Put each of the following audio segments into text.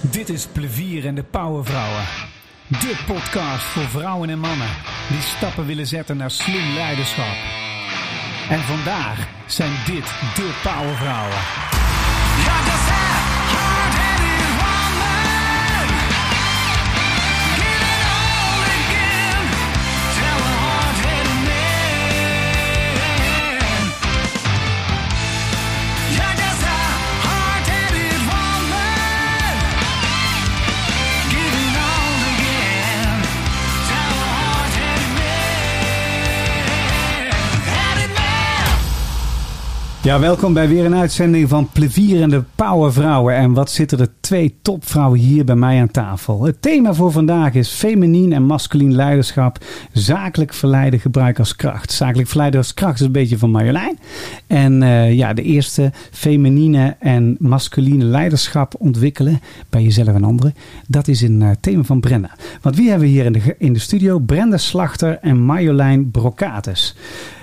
Dit is Plevier en de Powervrouwen. De podcast voor vrouwen en mannen die stappen willen zetten naar slim leiderschap. En vandaag zijn dit de Powervrouwen. Ja, welkom bij weer een uitzending van Plevierende Powervrouwen. En wat zitten er twee topvrouwen hier bij mij aan tafel. Het thema voor vandaag is feminien en masculien leiderschap. Zakelijk verleiden gebruik als kracht. Zakelijk verleiden als kracht is een beetje van Marjolein. En uh, ja, de eerste feminine en masculine leiderschap ontwikkelen bij jezelf en anderen. Dat is een uh, thema van Brenda. Want wie hebben we hier in de, in de studio? Brenda Slachter en Marjolein Brocatus.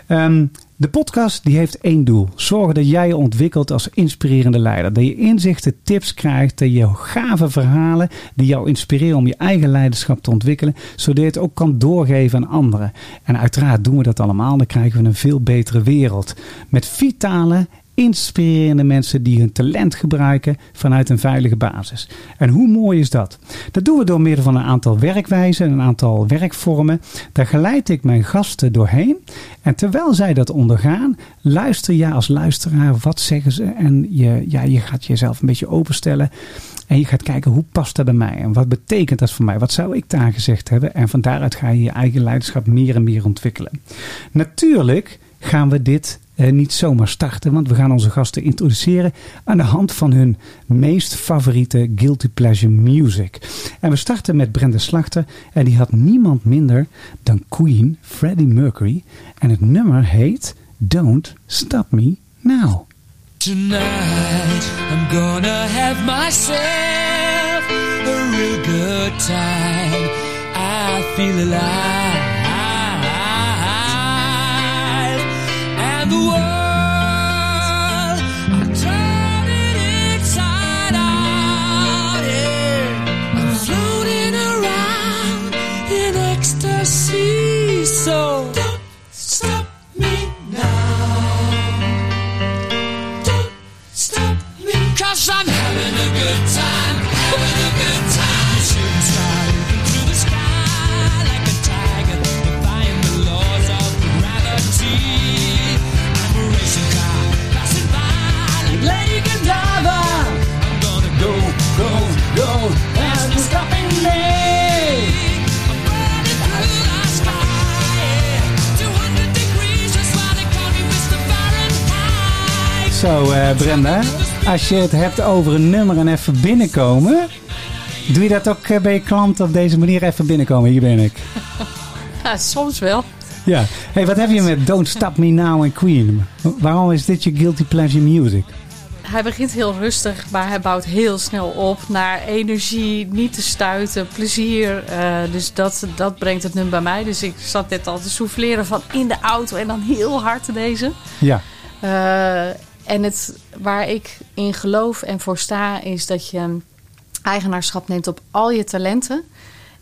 Um, de podcast die heeft één doel. Zorgen dat jij je ontwikkelt als inspirerende leider. Dat je inzichten, tips krijgt, dat je gave verhalen die jou inspireren om je eigen leiderschap te ontwikkelen. Zodat je het ook kan doorgeven aan anderen. En uiteraard doen we dat allemaal. Dan krijgen we een veel betere wereld. Met vitale inspirerende mensen die hun talent gebruiken vanuit een veilige basis. En hoe mooi is dat? Dat doen we door middel van een aantal werkwijzen, een aantal werkvormen. Daar geleid ik mijn gasten doorheen. En terwijl zij dat ondergaan, luister je als luisteraar, wat zeggen ze? En je, ja, je gaat jezelf een beetje openstellen. En je gaat kijken hoe past dat bij mij en wat betekent dat voor mij? Wat zou ik daar gezegd hebben? En van daaruit ga je je eigen leiderschap meer en meer ontwikkelen. Natuurlijk gaan we dit eh, niet zomaar starten, want we gaan onze gasten introduceren aan de hand van hun meest favoriete Guilty Pleasure music. En we starten met Brenda Slachter en die had niemand minder dan Queen Freddie Mercury. En het nummer heet Don't Stop Me Now. Tonight I'm gonna have myself a real good time. I feel alive. Cause I'm having a good time, Zo, eh, Brenda, als je het hebt over een nummer en even binnenkomen, doe je dat ook eh, bij je klant op deze manier even binnenkomen? Hier ben ik. Ja, soms wel. Ja. Hey, wat heb je met Don't Stop Me Now en Queen? Waarom is dit je guilty pleasure music? Hij begint heel rustig, maar hij bouwt heel snel op naar energie, niet te stuiten, plezier. Eh, dus dat, dat brengt het nummer bij mij. Dus ik zat net al te souffleren van in de auto en dan heel hard deze. Ja. En het, waar ik in geloof en voor sta, is dat je eigenaarschap neemt op al je talenten.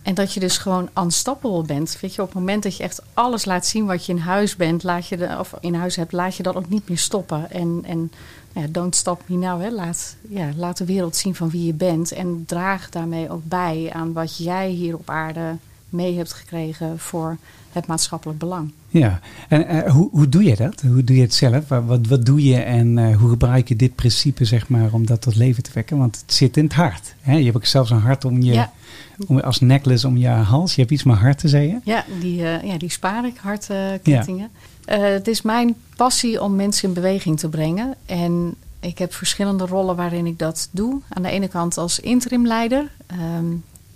En dat je dus gewoon unstoppable bent. Weet je, op het moment dat je echt alles laat zien wat je in huis bent, laat je de, of in huis hebt, laat je dat ook niet meer stoppen. En, en ja, don't stop me now. Hè. Laat, ja, laat de wereld zien van wie je bent. En draag daarmee ook bij aan wat jij hier op aarde mee hebt gekregen voor het maatschappelijk belang. Ja, en eh, hoe, hoe doe je dat? Hoe doe je het zelf? Wat, wat, doe je en eh, hoe gebruik je dit principe zeg maar, om dat tot leven te wekken? Want het zit in het hart. Hè? Je hebt ook zelfs een hart om je, Ja. om, als necklace om je hals. Je hebt iets met harten, zei je? Ja, die, eh, ja, die spaar ik, hartkettingen. Eh, het is mijn passie om mensen in beweging te brengen. En ik heb verschillende rollen waarin ik dat doe. Aan de ene kant als interimleider. Ehm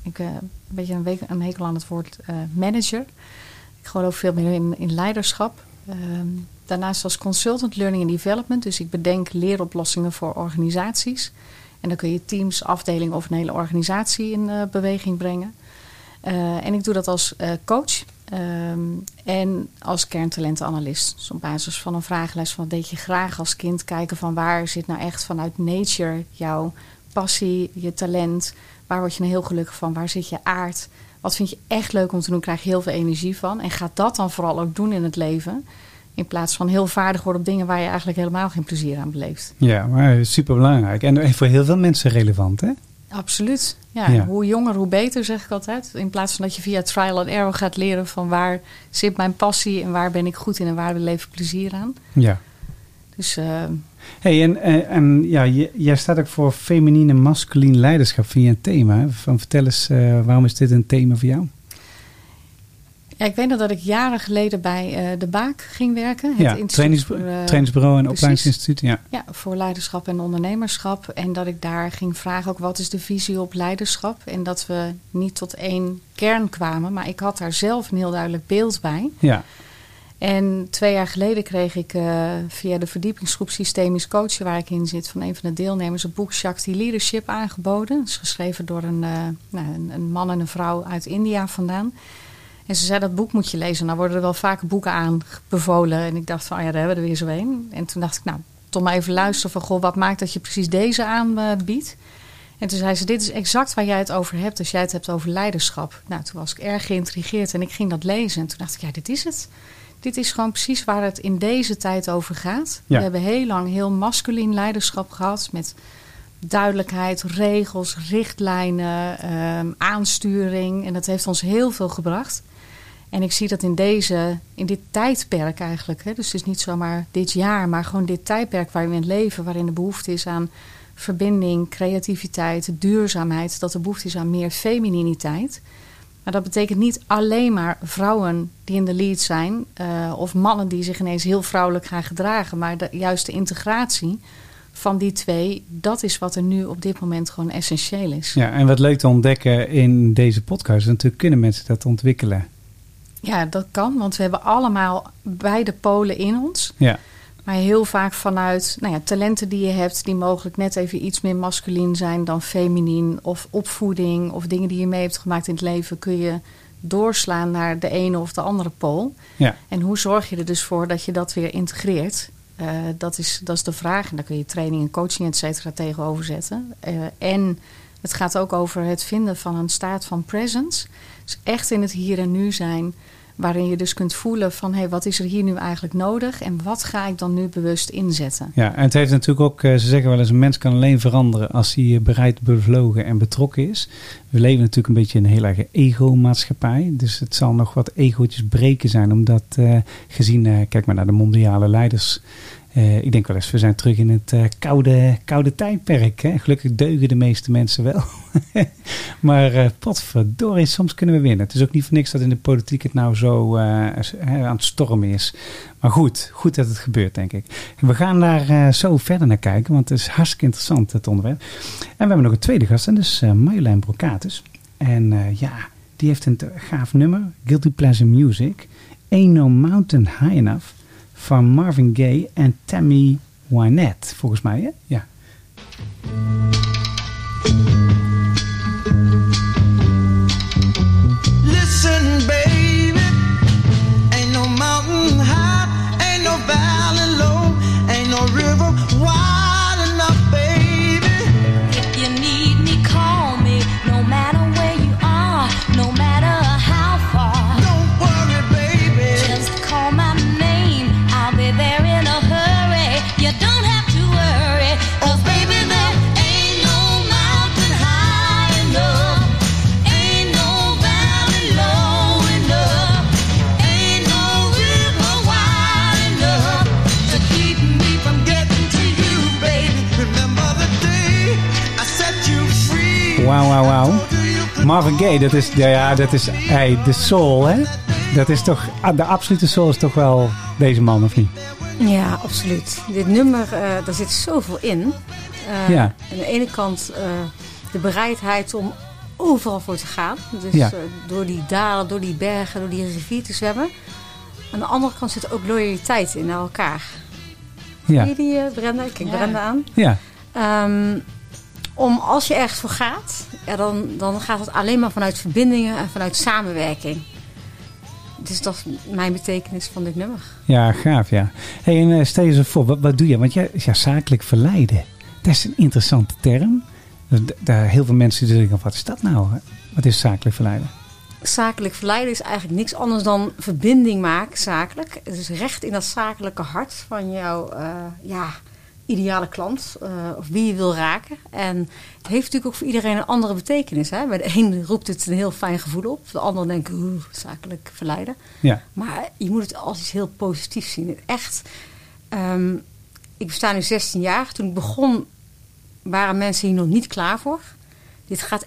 ik heb een beetje een, week, een hekel aan het woord manager. Ik geloof veel meer in, in leiderschap. Ehm, daarnaast als consultant learning and development. Dus ik bedenk leeroplossingen voor organisaties. En dan kun je teams, afdelingen of een hele organisatie in eh, beweging brengen. Eh, en ik doe dat als eh, coach. Ehm, en als kerntalentenanalist. Dus op basis van een vragenlijst van wat deed je graag als kind. Kijken van waar zit nou echt vanuit nature jouw passie, je talent. Waar word je nou heel gelukkig van? Waar zit je aard? Wat vind je echt leuk om te doen? Krijg je heel veel energie van. En ga dat dan vooral ook doen in het leven. In plaats van heel vaardig worden op dingen waar je eigenlijk helemaal geen plezier aan beleeft. Ja, maar super belangrijk. En voor heel veel mensen relevant, hè? Absoluut. Ja, Ja. Hoe jonger, hoe beter, zeg ik altijd. In plaats van dat je via trial and error gaat leren van waar zit mijn passie en waar ben ik goed in en waar beleef ik plezier aan. Ja. Dus eh, Hey, en, eh, en ja, jij staat ook voor feminien en masculien leiderschap via een thema. Van, vertel eens, eh, waarom is dit een thema voor jou? ja, ik weet nog dat ik jaren geleden bij eh, De Baak ging werken. Het ja, trainingsbureau en opleidingsinstituut. Ja. Ja, voor leiderschap en ondernemerschap. En dat ik daar ging vragen ook wat is de visie op leiderschap. En dat we niet tot één kern kwamen. Maar ik had daar zelf een heel duidelijk beeld bij. ja. En twee jaar geleden kreeg ik eh, via de verdiepingsgroep Systemisch Coachen, waar ik in zit, van een van de deelnemers het boek Shakti Leadership aangeboden. Het is geschreven door een, eh, nou, een, een man en een vrouw uit India vandaan. En ze zei, dat boek moet je lezen. Nou worden er wel vaker boeken aanbevolen. En ik dacht van, oh ja, daar hebben we er weer zo een. En toen dacht ik, nou, toch maar even luisteren van, goh, wat maakt dat je precies deze aanbiedt? En toen zei ze, dit is exact waar jij het over hebt als jij het hebt over leiderschap. Nou, toen was ik erg geïntrigeerd en ik ging dat lezen. En toen dacht ik, ja, dit is het. Dit is gewoon precies waar het in deze tijd over gaat. Ja. We hebben heel lang heel masculien leiderschap gehad met duidelijkheid, regels, richtlijnen, ehm, aansturing. En dat heeft ons heel veel gebracht. En ik zie dat in deze, in dit tijdperk eigenlijk. Hè, dus het is niet zomaar dit jaar, maar gewoon dit tijdperk waarin we in leven, waarin de behoefte is aan verbinding, creativiteit, duurzaamheid, dat de behoefte is aan meer femininiteit. Maar dat betekent niet alleen maar vrouwen die in de lead zijn, eh, of mannen die zich ineens heel vrouwelijk gaan gedragen, maar de, juist de integratie van die twee, dat is wat er nu op dit moment gewoon essentieel is. ja, en wat leuk te ontdekken in deze podcast natuurlijk kunnen mensen dat ontwikkelen. Ja, dat kan, want we hebben allemaal beide polen in ons. Ja, Maar heel vaak vanuit nou ja, talenten die je hebt, die mogelijk net even iets meer masculien zijn dan feminien. Of opvoeding of dingen die je mee hebt gemaakt in het leven, kun je doorslaan naar de ene of de andere pool. ja, En hoe zorg je er dus voor dat je dat weer integreert? Eh, dat, is, dat is de vraag. En daar kun je training en coaching, et cetera, tegenover zetten. Eh, en het gaat ook over het vinden van een staat van presence. Dus echt in het hier en nu zijn. Waarin je dus kunt voelen van... hé, hey, wat is er hier nu eigenlijk nodig? En wat ga ik dan nu bewust inzetten? ja. En het heeft natuurlijk ook, eh, ze zeggen wel eens, een mens kan alleen veranderen als hij eh, bereid, bevlogen en betrokken is. We leven natuurlijk een beetje in een heel erg ego-maatschappij. Dus het zal nog wat egootjes breken zijn, omdat eh, gezien, kijk maar naar de mondiale leiders. Eh, ik denk wel eens, we zijn terug in het eh, koude, koude tijdperk. Hè? Gelukkig deugen de meeste mensen wel. maar eh potverdorie, soms kunnen we winnen. Het is ook niet voor niks dat in de politiek het nou zo aan het stormen is. Maar goed, goed dat het gebeurt, denk ik. We gaan daar zo verder naar kijken, want het is hartstikke interessant, het onderwerp. En we hebben nog een tweede gast, en dat is Marjolein Brocatus. En ja, die heeft een gaaf nummer, Guilty Pleasure Music. Ain't No Mountain High Enough, van Marvin Gaye en Tammy Wynette, volgens mij, hè? Ja. Marvin Gaye, dat is, ja, ja, dat is hey, de soul, hè? Dat is toch, ah, de absolute soul is toch wel deze man, of niet? Ja, absoluut. Dit nummer, eh daar zit zoveel in. Eh, Ja. Aan de ene kant eh, de bereidheid om overal voor te gaan. Dus Ja. eh, door die dalen, door die bergen, door die rivier te zwemmen. Aan de andere kant zit ook loyaliteit in naar elkaar. Ja, Zie je die, Brenda? Ik kijk Ja. Brenda aan. ja, Ehm, om als je ergens voor gaat, ja, dan, dan gaat het alleen maar vanuit verbindingen en vanuit samenwerking. dus dat is mijn betekenis van dit nummer. Ja, gaaf, ja. Hey, en eh, stel je eens voor, wat, wat doe je? Want jij, ja, zakelijk verleiden, dat is een interessante term. Daar heel veel mensen die denken, wat is dat nou? Wat is zakelijk verleiden? Zakelijk verleiden is eigenlijk niks anders dan verbinding maken, zakelijk. Dus recht in dat zakelijke hart van jouw eh, ja, ideale klant eh, of wie je wil raken. En het heeft natuurlijk ook voor iedereen een andere betekenis. Hè? Bij de een roept het een heel fijn gevoel op, de ander denkt, oeh, zakelijk verleiden. Ja, Maar je moet het als iets heel positiefs zien. Echt, ehm, ik besta nu 16 jaar. Toen ik begon waren mensen hier nog niet klaar voor. Dit gaat,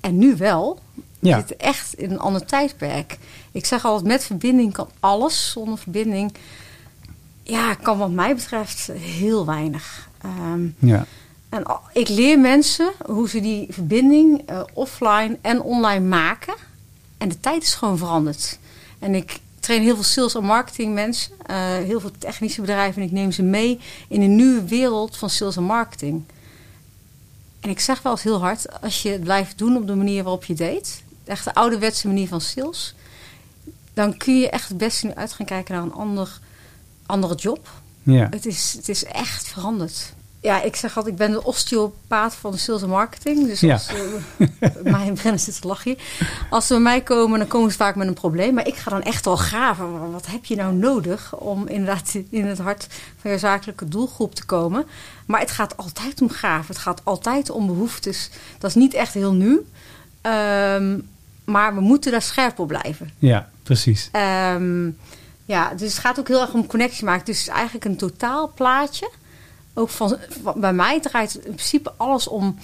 en nu wel. Ja. Zitten echt in een ander tijdperk. Ik zeg altijd, met verbinding kan alles. Zonder verbinding, ja, kan wat mij betreft heel weinig. Ehm, ja, en ik leer mensen hoe ze die verbinding eh, offline en online maken. En de tijd is gewoon veranderd. En ik train heel veel sales en marketing mensen, eh, heel veel technische bedrijven. En ik neem ze mee in een nieuwe wereld van sales en marketing. En ik zeg wel eens heel hard, als je het blijft doen op de manier waarop je deed, echt de ouderwetse manier van sales, dan kun je echt het beste nu uit gaan kijken naar een ander, andere job. ja. Het is, het is echt veranderd. Ja, ik zeg altijd, ik ben de osteopaat van de sales en marketing. Dus Ja. als uh, mij en Brennan zit te lachen. Als ze bij mij komen, dan komen ze vaak met een probleem. Maar ik ga dan echt wel graven. Wat heb je nou nodig om inderdaad in het hart van je zakelijke doelgroep te komen? Maar het gaat altijd om graven. Het gaat altijd om behoeftes. Dat is niet echt heel nieuw. Ehm, maar we moeten daar scherp op blijven. ja precies. Ehm, ja, dus het gaat ook heel erg om connectie maken. Dus het is eigenlijk een totaal plaatje. Ook van, bij mij draait in principe alles om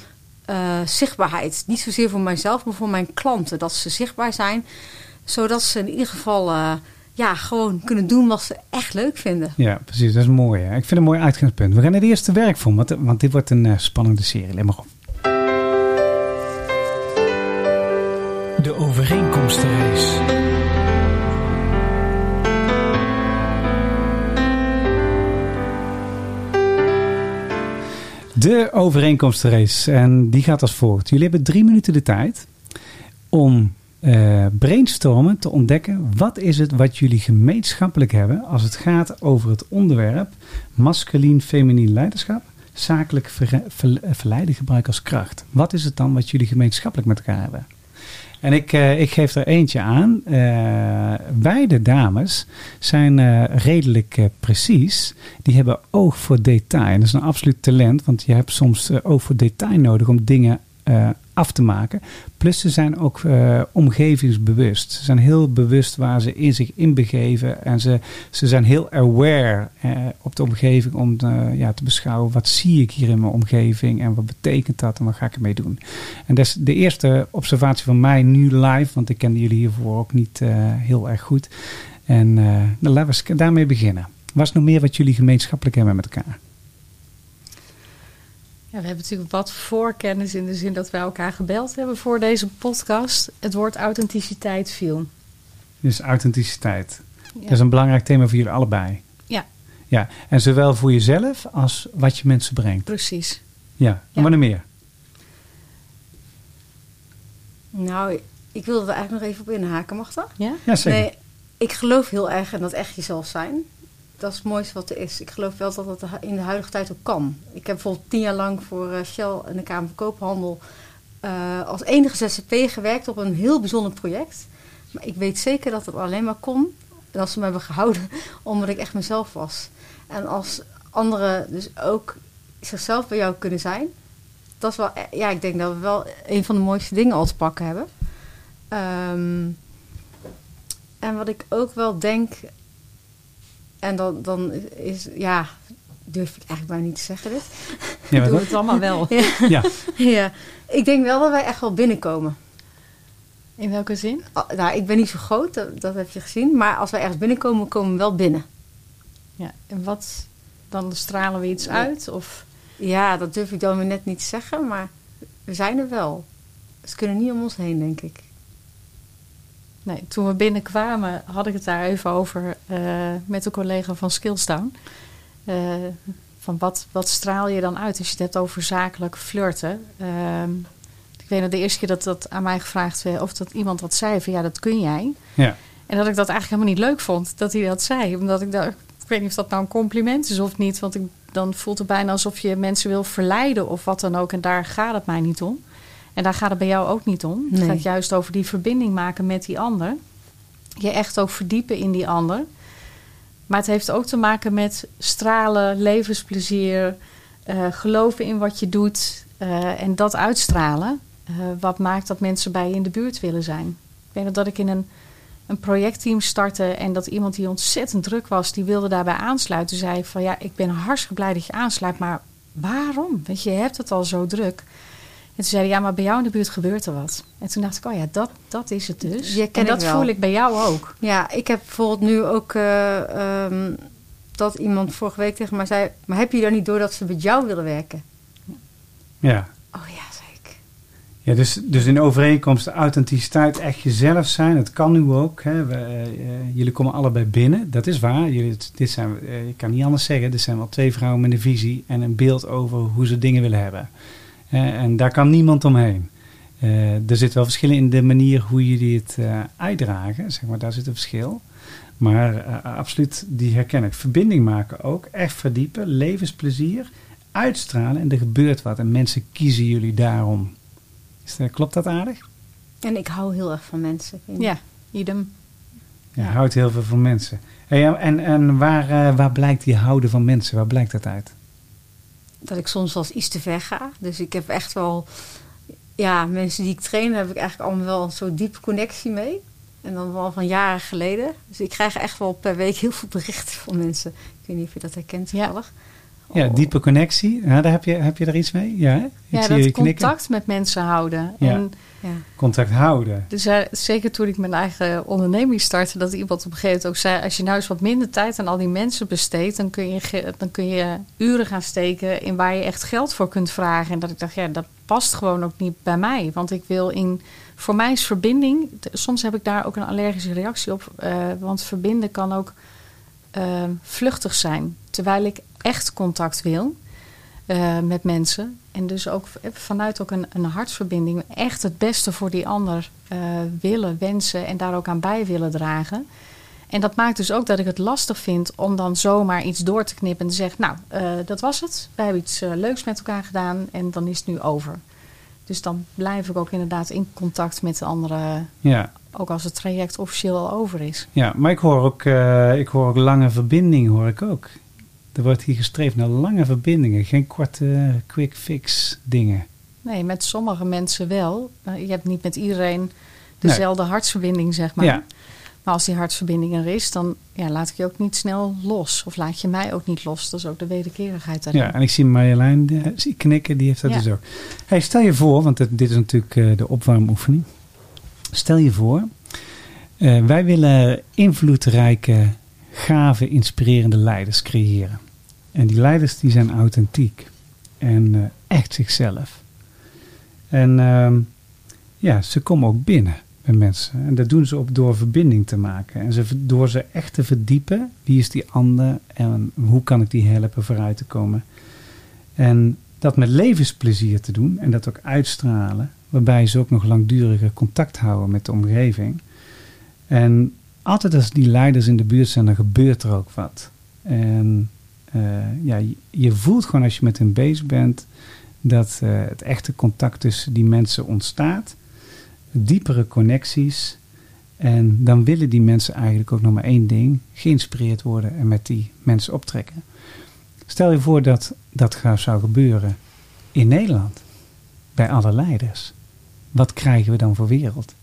eh, zichtbaarheid. Niet zozeer voor mijzelf, maar voor mijn klanten. Dat ze zichtbaar zijn, zodat ze in ieder geval eh, ja, gewoon kunnen doen wat ze echt leuk vinden. Ja, precies. Dat is mooi. Hè? Ik vind het een mooi uitgangspunt. We gaan naar de eerste werkvorm, want, want dit wordt een eh, spannende serie. Let maar op. De overeenkomstenrace. En die gaat als volgt. Jullie hebben drie minuten de tijd om eh, brainstormen te ontdekken wat is het wat jullie gemeenschappelijk hebben als het gaat over het onderwerp masculien feminien leiderschap, zakelijk ver- verleiden gebruik als kracht. Wat is het dan wat jullie gemeenschappelijk met elkaar hebben? En ik, eh, ik geef er eentje aan. Eh, beide dames zijn eh, redelijk precies. Die hebben oog voor detail. Dat is een absoluut talent, want je hebt soms oog voor detail nodig om dingen af te maken. Plus ze zijn ook eh, omgevingsbewust. Ze zijn heel bewust waar ze in zich inbegeven. En ze, ze zijn heel aware eh, op de omgeving om eh, ja, te beschouwen. Wat zie ik hier in mijn omgeving en wat betekent dat en wat ga ik ermee doen. En dat is de eerste observatie van mij nu live. Want ik kende jullie hiervoor ook niet heel erg goed. En nou, laten we daarmee beginnen. Wat is nog meer wat jullie gemeenschappelijk hebben met elkaar? Ja, we hebben natuurlijk wat voorkennis in de zin dat wij elkaar gebeld hebben voor deze podcast. Het woord authenticiteit viel. Dus authenticiteit. Ja. Dat is een belangrijk thema voor jullie allebei. Ja. Ja, en zowel voor jezelf als wat je mensen brengt. Precies. Ja, en Ja. meer? Nou, ik wilde er eigenlijk nog even op inhaken, mag dat? Ja? Ja, zeker. Nee, ik geloof heel erg in dat echt jezelf zijn. Dat is het mooiste wat er is. Ik geloof wel dat dat in de huidige tijd ook kan. Ik heb bijvoorbeeld tien jaar lang voor eh, Shell en de Kamer van Koophandel eh, als enige ZZP gewerkt op een heel bijzonder project. Maar ik weet zeker dat het alleen maar kon. En als ze me hebben gehouden, omdat ik echt mezelf was. En als anderen dus ook zichzelf bij jou kunnen zijn. Dat is wel, eh, ja, ik denk dat we wel een van de mooiste dingen al te pakken hebben. Ehm, en wat ik ook wel denk, en dan, dan is, ja, durf ik eigenlijk bijna niet te zeggen dit. Ja, wat Doe dan? het allemaal wel. Ja, ja, ja, ik denk wel dat wij echt wel binnenkomen. In welke zin? Ah, Nou, ik ben niet zo groot, dat, dat heb je gezien. Maar als wij ergens binnenkomen, komen we wel binnen. Ja. En wat? Dan stralen we iets uit? Of Ja, dat durf ik dan weer net niet te zeggen, maar we zijn er wel. Ze kunnen niet om ons heen, denk ik. Nee, toen we binnenkwamen had ik het daar even over eh, met een collega van Skillstown. Eh, van wat, wat straal je dan uit als je het hebt over zakelijk flirten? Ehm, ik weet nog de eerste keer dat dat aan mij gevraagd werd, of dat iemand dat zei van ja, dat kun jij. ja, En dat ik dat eigenlijk helemaal niet leuk vond dat hij dat zei. Omdat ik dacht, ik weet niet of dat nou een compliment is of niet. Want ik, dan voelt het bijna alsof je mensen wil verleiden of wat dan ook. En daar gaat het mij niet om. En daar gaat het bij jou ook niet om. Het gaat juist over die verbinding maken met die ander. Je echt ook verdiepen in die ander. Maar het heeft ook te maken met stralen, levensplezier, eh, geloven in wat je doet eh, en dat uitstralen. Eh, wat maakt dat mensen bij je in de buurt willen zijn. Ik weet nog dat ik in een, een projectteam startte en dat iemand die ontzettend druk was, die wilde daarbij aansluiten. Zei van ja, ik ben hartstikke blij dat je aansluit, maar waarom? Je, je hebt het al zo druk. En toen zei hij, ja, maar bij jou in de buurt gebeurt er wat. En toen dacht ik, oh ja, dat, dat is het dus. Ja, ken en dat ik voel ik bij jou ook. Ja, ik heb bijvoorbeeld nu ook eh, ehm, dat iemand vorige week tegen mij zei... maar heb je dan niet door dat ze met jou willen werken? Ja. Oh ja, zei ik. Ja, dus, dus in overeenkomst de authenticiteit echt jezelf zijn. Dat kan nu ook. Hè. We, eh, eh, jullie komen allebei binnen. Dat is waar. Jullie, dit zijn, ik kan niet anders zeggen. Dit zijn wel twee vrouwen met een visie en een beeld over hoe ze dingen willen hebben. En daar kan niemand omheen. Eh, er zit wel verschillen in de manier hoe jullie het eh, uitdragen. Zeg maar, daar zit een verschil. Maar eh, absoluut, die herken ik. Verbinding maken ook. Echt verdiepen. Levensplezier. Uitstralen. En er gebeurt wat. En mensen kiezen jullie daarom. Is dat- klopt dat aardig? En ik hou heel erg van mensen. Ja, idem. Je Ja. houdt heel veel van mensen. Hey, en en waar, waar blijkt die houden van mensen? Waar blijkt dat uit? Dat ik soms wel eens iets te ver ga. Dus ik heb echt wel... Ja, mensen die ik train, daar heb ik eigenlijk allemaal wel een soort diepe connectie mee. En dan wel van jaren geleden. Dus ik krijg echt wel per week heel veel berichten van mensen. Ik weet niet of je dat herkent toevallig. Ja, Oh. diepe connectie. Ja, daar heb, je, heb je er iets mee? Ja, ik ja, zie dat je knikken. contact met mensen houden. Ja. En Ja. Contact houden. dus, eh, zeker toen ik mijn eigen onderneming startte, dat iemand op een gegeven moment ook zei: als je nou eens wat minder tijd aan al die mensen besteedt, dan kun je, dan kun je uren gaan steken in waar je echt geld voor kunt vragen. En dat ik dacht, ja, dat past gewoon ook niet bij mij. Want ik wil in. Voor mij is verbinding. Soms heb ik daar ook een allergische reactie op. eh, want verbinden kan ook eh, vluchtig zijn. Terwijl ik echt contact wil eh, met mensen. En dus ook v- vanuit ook een, een hartsverbinding. Echt het beste voor die ander eh, willen, wensen en daar ook aan bij willen dragen. En dat maakt dus ook dat ik het lastig vind om dan zomaar iets door te knippen en te zeggen: Nou, eh, dat was het. Wij hebben iets eh, leuks met elkaar gedaan en dan is het nu over. Dus dan blijf ik ook inderdaad in contact met de anderen, Ja, ook als het traject officieel al over is. ja maar ik hoor, ook, eh, ik hoor ook lange verbinding, hoor ik ook. Er wordt hier gestreefd naar lange verbindingen. Geen korte eh, quick fix dingen. Nee, met sommige mensen wel. Maar Je hebt niet met iedereen dezelfde hartsverbinding, zeg maar. Ja, Maar als die hartsverbinding er is, dan ja, laat ik je ook niet snel los. Of laat je mij ook niet los. Dat is ook de wederkerigheid daarin. ja, en ik zie Marjolein eh, zie knikken, die heeft dat Ja. dus ook. Hey, stel je voor, want dit, dit is natuurlijk eh, de opwarmoefening. Stel je voor, wij willen invloedrijke, gave, inspirerende leiders creëren. En die leiders die zijn authentiek en eh, echt zichzelf. En ehm, ja, ze komen ook binnen bij mensen. En dat doen ze op door verbinding te maken. En ze, door ze echt te verdiepen, wie is die ander en hoe kan ik die helpen vooruit te komen. En dat met levensplezier te doen en dat ook uitstralen, waarbij ze ook nog langduriger contact houden met de omgeving. En altijd als die leiders in de buurt zijn, dan gebeurt er ook wat. En eh, ja, je, voelt gewoon als je met hen bezig bent dat eh, het echte contact tussen die mensen ontstaat, diepere connecties. En dan willen die mensen eigenlijk ook nog maar één ding: geïnspireerd worden en met die mensen optrekken. Stel je voor dat dat zou gebeuren in Nederland, bij alle leiders. Wat krijgen we dan voor wereld?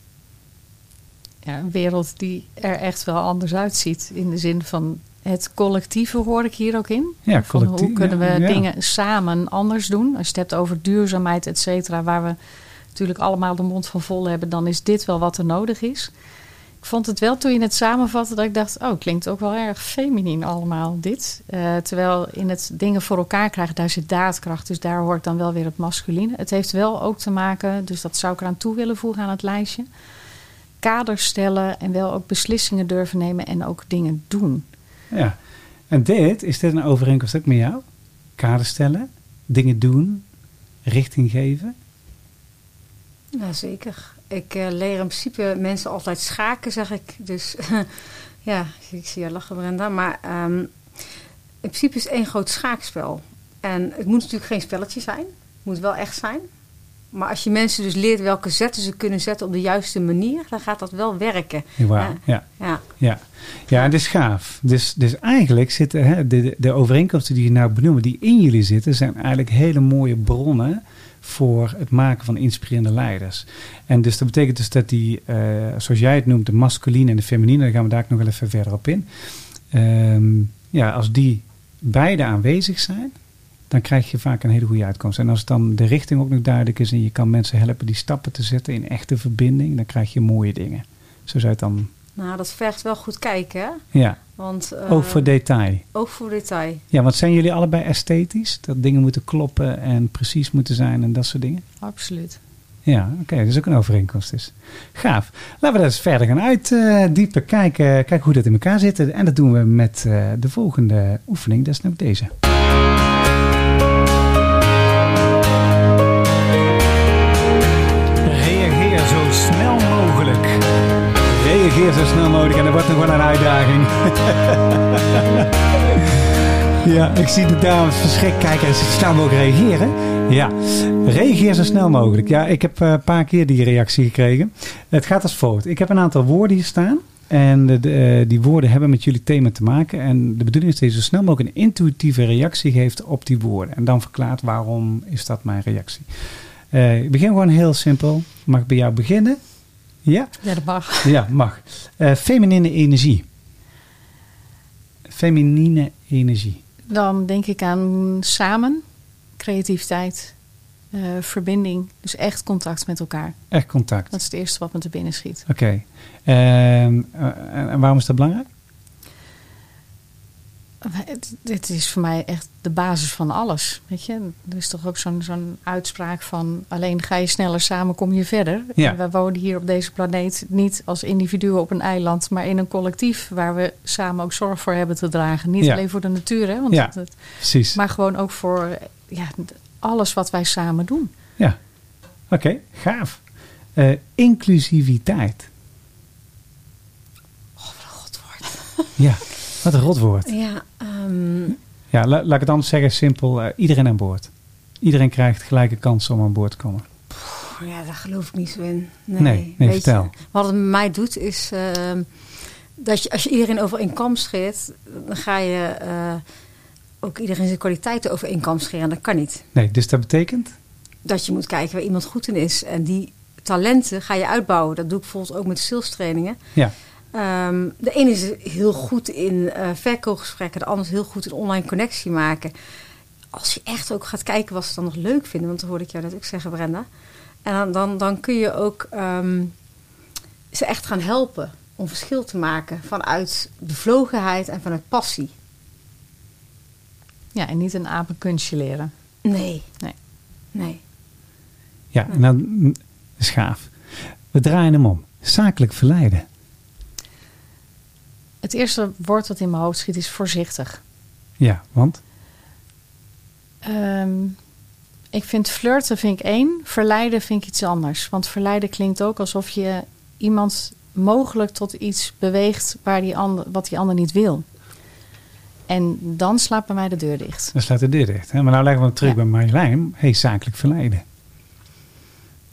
Ja, een wereld die er echt wel anders uitziet. In de zin van het collectieve hoor ik hier ook in. Ja, Van collectief, hoe kunnen we ja, dingen samen anders doen? Als je het hebt over duurzaamheid, et cetera, waar we natuurlijk allemaal de mond van vol hebben, dan is dit wel wat er nodig is. Ik vond het wel toen je het samenvatte dat ik dacht, oh, klinkt ook wel erg feminien allemaal dit. Eh, terwijl in het dingen voor elkaar krijgen, daar zit daadkracht. Dus daar hoort dan wel weer het masculine. Het heeft wel ook te maken, dus dat zou ik eraan toe willen voegen aan het lijstje. Kaders stellen en wel ook beslissingen durven nemen en ook dingen doen. Ja. En dit, is dit een overeenkomst ook met jou? Kader stellen, dingen doen, richting geven. Ja, zeker. Ik eh, leer in principe mensen altijd schaken, zeg ik. Dus ja, ik zie je lachen, Brenda. Maar ehm, in principe is het één groot schaakspel. En het moet natuurlijk geen spelletje zijn. Het moet wel echt zijn. Maar als je mensen dus leert welke zetten ze kunnen zetten op de juiste manier, dan gaat dat wel werken. Ja. Ja. Ja, ja en het is gaaf. Dus, dus eigenlijk zitten hè, de, de- overeenkomsten die je nou benoemt, die in jullie zitten, zijn eigenlijk hele mooie bronnen voor het maken van inspirerende leiders. En dus dat betekent dus dat die, eh, zoals jij het noemt, de masculine en de feminine, daar gaan we daar ook nog wel even verder op in. Ehm, ja, als die beide aanwezig zijn, dan krijg je vaak een hele goede uitkomst. En als dan de richting ook nog duidelijk is en je kan mensen helpen die stappen te zetten in echte verbinding, dan krijg je mooie dingen. Zo zou je het dan, Nou, dat vergt wel goed kijken, hè? ja, Want, eh, oog voor detail. oog voor detail. Ja, want zijn jullie allebei esthetisch? Dat dingen moeten kloppen en precies moeten zijn en dat soort dingen? Absoluut. Ja, oké, dat is ook een overeenkomst dus. Gaaf. Laten we daar eens verder gaan uitdiepen, kijken, kijken hoe dat in elkaar zit. En dat doen we met eh, de volgende oefening, dat is ook deze. Reageer zo snel mogelijk en dat wordt nog wel een uitdaging. Ja, ik zie de dames verschrikt kijken en ze snel mogelijk reageren. Ja, reageer zo snel mogelijk. Ja, ik heb eh, een paar keer die reactie gekregen. Het gaat als volgt. Ik heb een aantal woorden hier staan. En eh, die woorden hebben met jullie thema te maken. En de bedoeling is dat je zo snel mogelijk een intuïtieve reactie geeft op die woorden. En dan verklaart waarom is dat mijn reactie. Eh, ik begin gewoon heel simpel. Mag ik bij jou beginnen? Ja? Ja, dat mag. Ja, mag. Eh, feminine energie. Feminine energie. Dan denk ik aan samen, creativiteit, eh, verbinding. Dus echt contact met elkaar. Echt contact. Dat is het eerste wat me te binnen schiet. Oké. Ehm, eh, en waarom is dat belangrijk? Dit is voor mij echt de basis van alles. Weet je, er is toch ook zo'n zo'n uitspraak van alleen ga je sneller samen, kom je verder. Ja. En we wonen hier op deze planeet niet als individuen op een eiland, maar in een collectief waar we samen ook zorg voor hebben te dragen. Niet Ja. alleen voor de natuur, hè, want Ja. Precies. maar gewoon ook voor ja, alles wat wij samen doen. Ja. Oké, gaaf. Eh, inclusiviteit. Ja, wat een rotwoord. Ja, ehm, Ja, la- laat ik het anders zeggen, simpel. eh, iedereen aan boord. Iedereen krijgt gelijke kansen om aan boord te komen. ja, daar geloof ik niet zo in. Nee, Nee, vertel. Je, wat het met mij doet is ehm, dat je, als je iedereen over één kam scheert, dan ga je eh, ook iedereen zijn kwaliteiten over één kam scheren. Dat kan niet. Nee, dus dat betekent? Dat je moet kijken waar iemand goed in is. En die talenten ga je uitbouwen. Dat doe ik bijvoorbeeld ook met sales trainingen. Ja. Ehm, de ene is heel goed in eh verkoopgesprekken, de ander is heel goed in online connectie maken. Als je echt ook gaat kijken wat ze dan nog leuk vinden, want dat hoorde ik jou net ook zeggen, Brenda. En dan, dan, dan kun je ook ehm, ze echt gaan helpen om verschil te maken vanuit bevlogenheid en vanuit passie. Ja, en niet een apenkunstje leren. Nee. Nee. Nee. Ja, en dan dat is gaaf. We draaien hem om. Zakelijk verleiden. Het eerste woord dat in mijn hoofd schiet is voorzichtig. Ja, want? Ehm, ik vind flirten vind ik één, verleiden vind ik iets anders. Want verleiden klinkt ook alsof je iemand mogelijk tot iets beweegt waar die ander, wat die ander niet wil. En dan slaat bij mij de deur dicht. Dan slaat de deur dicht. Hè? Maar nou leggen we terug Ja. bij Marjolein. Hey, zakelijk verleiden.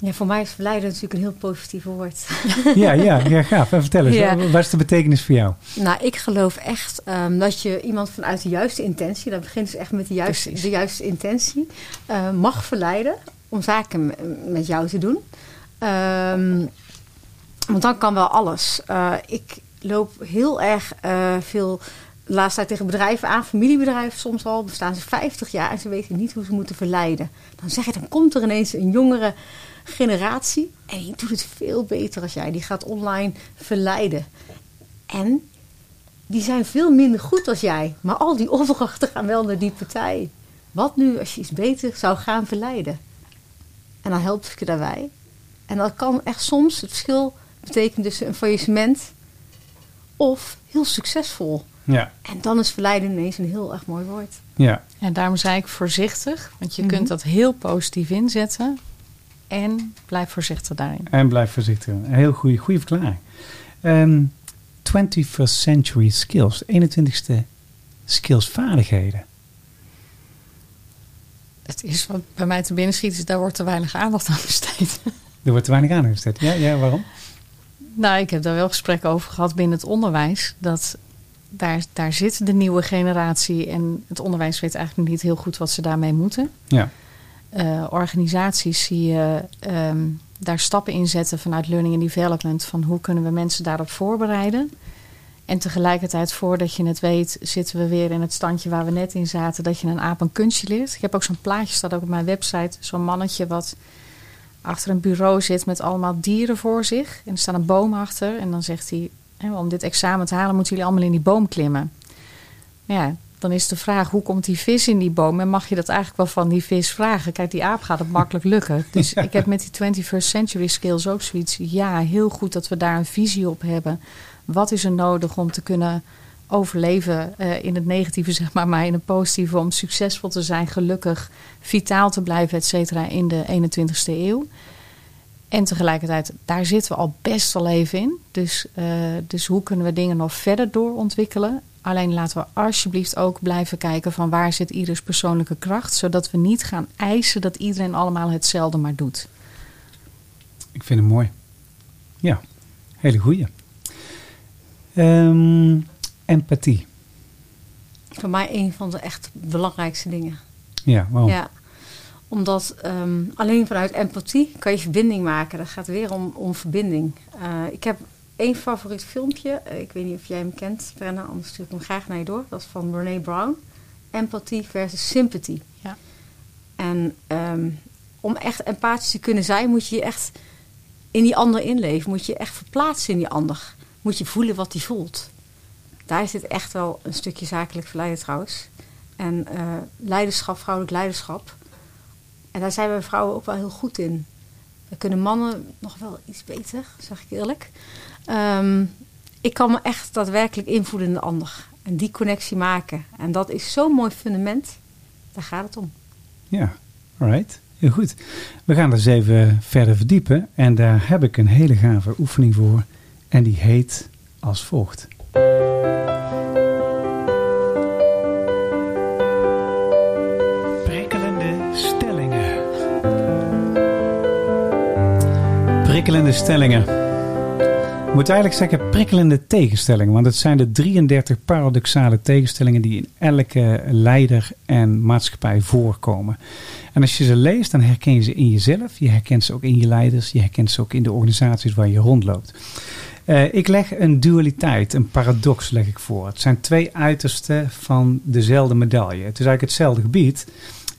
Ja, voor mij is verleiden natuurlijk een heel positief woord. Ja, ja, ja gaaf. En vertel eens, Ja. wat is de betekenis voor jou? Nou, ik geloof echt ehm, dat je iemand vanuit de juiste intentie, dat begint dus echt met de juiste, Precies. de juiste intentie, eh, mag verleiden om zaken met jou te doen. Ehm, want dan kan wel alles. Eh, ik loop heel erg eh, veel de laatste tijd tegen bedrijven aan, familiebedrijven soms al, bestaan ze 50 jaar en ze weten niet hoe ze moeten verleiden. Dan zeg je, dan komt er ineens een jongere generatie en die doet het veel beter als jij. Die gaat online verleiden. En die zijn veel minder goed als jij. Maar al die opdrachten gaan wel naar die partij. Wat nu als je iets beter zou gaan verleiden? En dan help ik je daarbij. En dat kan echt soms het verschil betekenen tussen een faillissement of heel succesvol. Ja. En dan is verleiden ineens een heel erg mooi woord. Ja. En daarom zei ik voorzichtig, want je Mhm. kunt dat heel positief inzetten. En blijf voorzichtig daarin. En blijf voorzichtig. Een heel goede, goede verklaring. Ehm 21st century skills. 21ste skills vaardigheden. Het is wat bij mij te binnen schiet, is daar wordt te weinig aandacht aan besteed. Er wordt te weinig aandacht besteed. Ja, ja, waarom? Nou, ik heb daar wel gesprekken over gehad binnen het onderwijs. Dat daar, daar zit de nieuwe generatie en het onderwijs weet eigenlijk niet heel goed wat ze daarmee moeten. Ja. Eh, organisaties zie je ehm, daar stappen in zetten vanuit learning and development. Van hoe kunnen we mensen daarop voorbereiden. En tegelijkertijd, voordat je het weet, zitten we weer in het standje waar we net in zaten. Dat je een aap een kunstje leert. Ik heb ook zo'n plaatje, staat ook op mijn website. Zo'n mannetje wat achter een bureau zit met allemaal dieren voor zich. En er staat een boom achter. En dan zegt hij, om dit examen te halen moeten jullie allemaal in die boom klimmen. Ja, dan is de vraag, hoe komt die vis in die boom? En mag je dat eigenlijk wel van die vis vragen? Kijk, die aap gaat het makkelijk lukken. Dus ik heb met die 21st century skills ook zoiets. Ja, heel goed dat we daar een visie op hebben. Wat is er nodig om te kunnen overleven eh, in het negatieve, zeg maar, maar in het positieve, om succesvol te zijn, gelukkig, vitaal te blijven, et cetera, in de 21ste eeuw. En tegelijkertijd, daar zitten we al best wel even in. Dus, eh, dus hoe kunnen we dingen nog verder doorontwikkelen? Alleen laten we alsjeblieft ook blijven kijken van waar zit ieders persoonlijke kracht, zodat we niet gaan eisen dat iedereen allemaal hetzelfde maar doet. Ik vind het mooi. Ja, hele goeie. Ehm, empathie. Voor mij een van de echt belangrijkste dingen. Ja, waarom? Ja. Omdat ehm, alleen vanuit empathie kan je verbinding maken. Dat gaat weer om, om verbinding. Eh, ik heb één favoriet filmpje. Eh, Ik weet niet of jij hem kent, Brenna. Anders stuur ik hem graag naar je door. Dat is van Brene Brown. Empathie versus sympathy. Ja. En ehm, om echt empathisch te kunnen zijn, moet je je echt in die ander inleven. Moet je echt verplaatsen in die ander. Moet je voelen wat die voelt. Daar zit echt wel een stukje zakelijk verleiden trouwens. En eh, leiderschap, vrouwelijk leiderschap. En daar zijn we vrouwen ook wel heel goed in. Daar kunnen mannen nog wel iets beter, zeg ik eerlijk. Ehm, ik kan me echt daadwerkelijk invoelen in de ander. En die connectie maken. En dat is zo'n mooi fundament. Daar gaat het om. Ja, alright. Heel goed. We gaan dus even verder verdiepen. En daar heb ik een hele gave oefening voor. En die heet als volgt. Prikkelende stellingen. Prikkelende stellingen. Ik moet eigenlijk zeggen prikkelende tegenstellingen. Want het zijn de 33 paradoxale tegenstellingen die in elke leider en maatschappij voorkomen. En als je ze leest, dan herken je ze in jezelf. Je herkent ze ook in je leiders. Je herkent ze ook in de organisaties waar je rondloopt. Eh, ik leg een dualiteit, een paradox leg ik voor. Het zijn twee uitersten van dezelfde medaille. Het is eigenlijk hetzelfde gebied.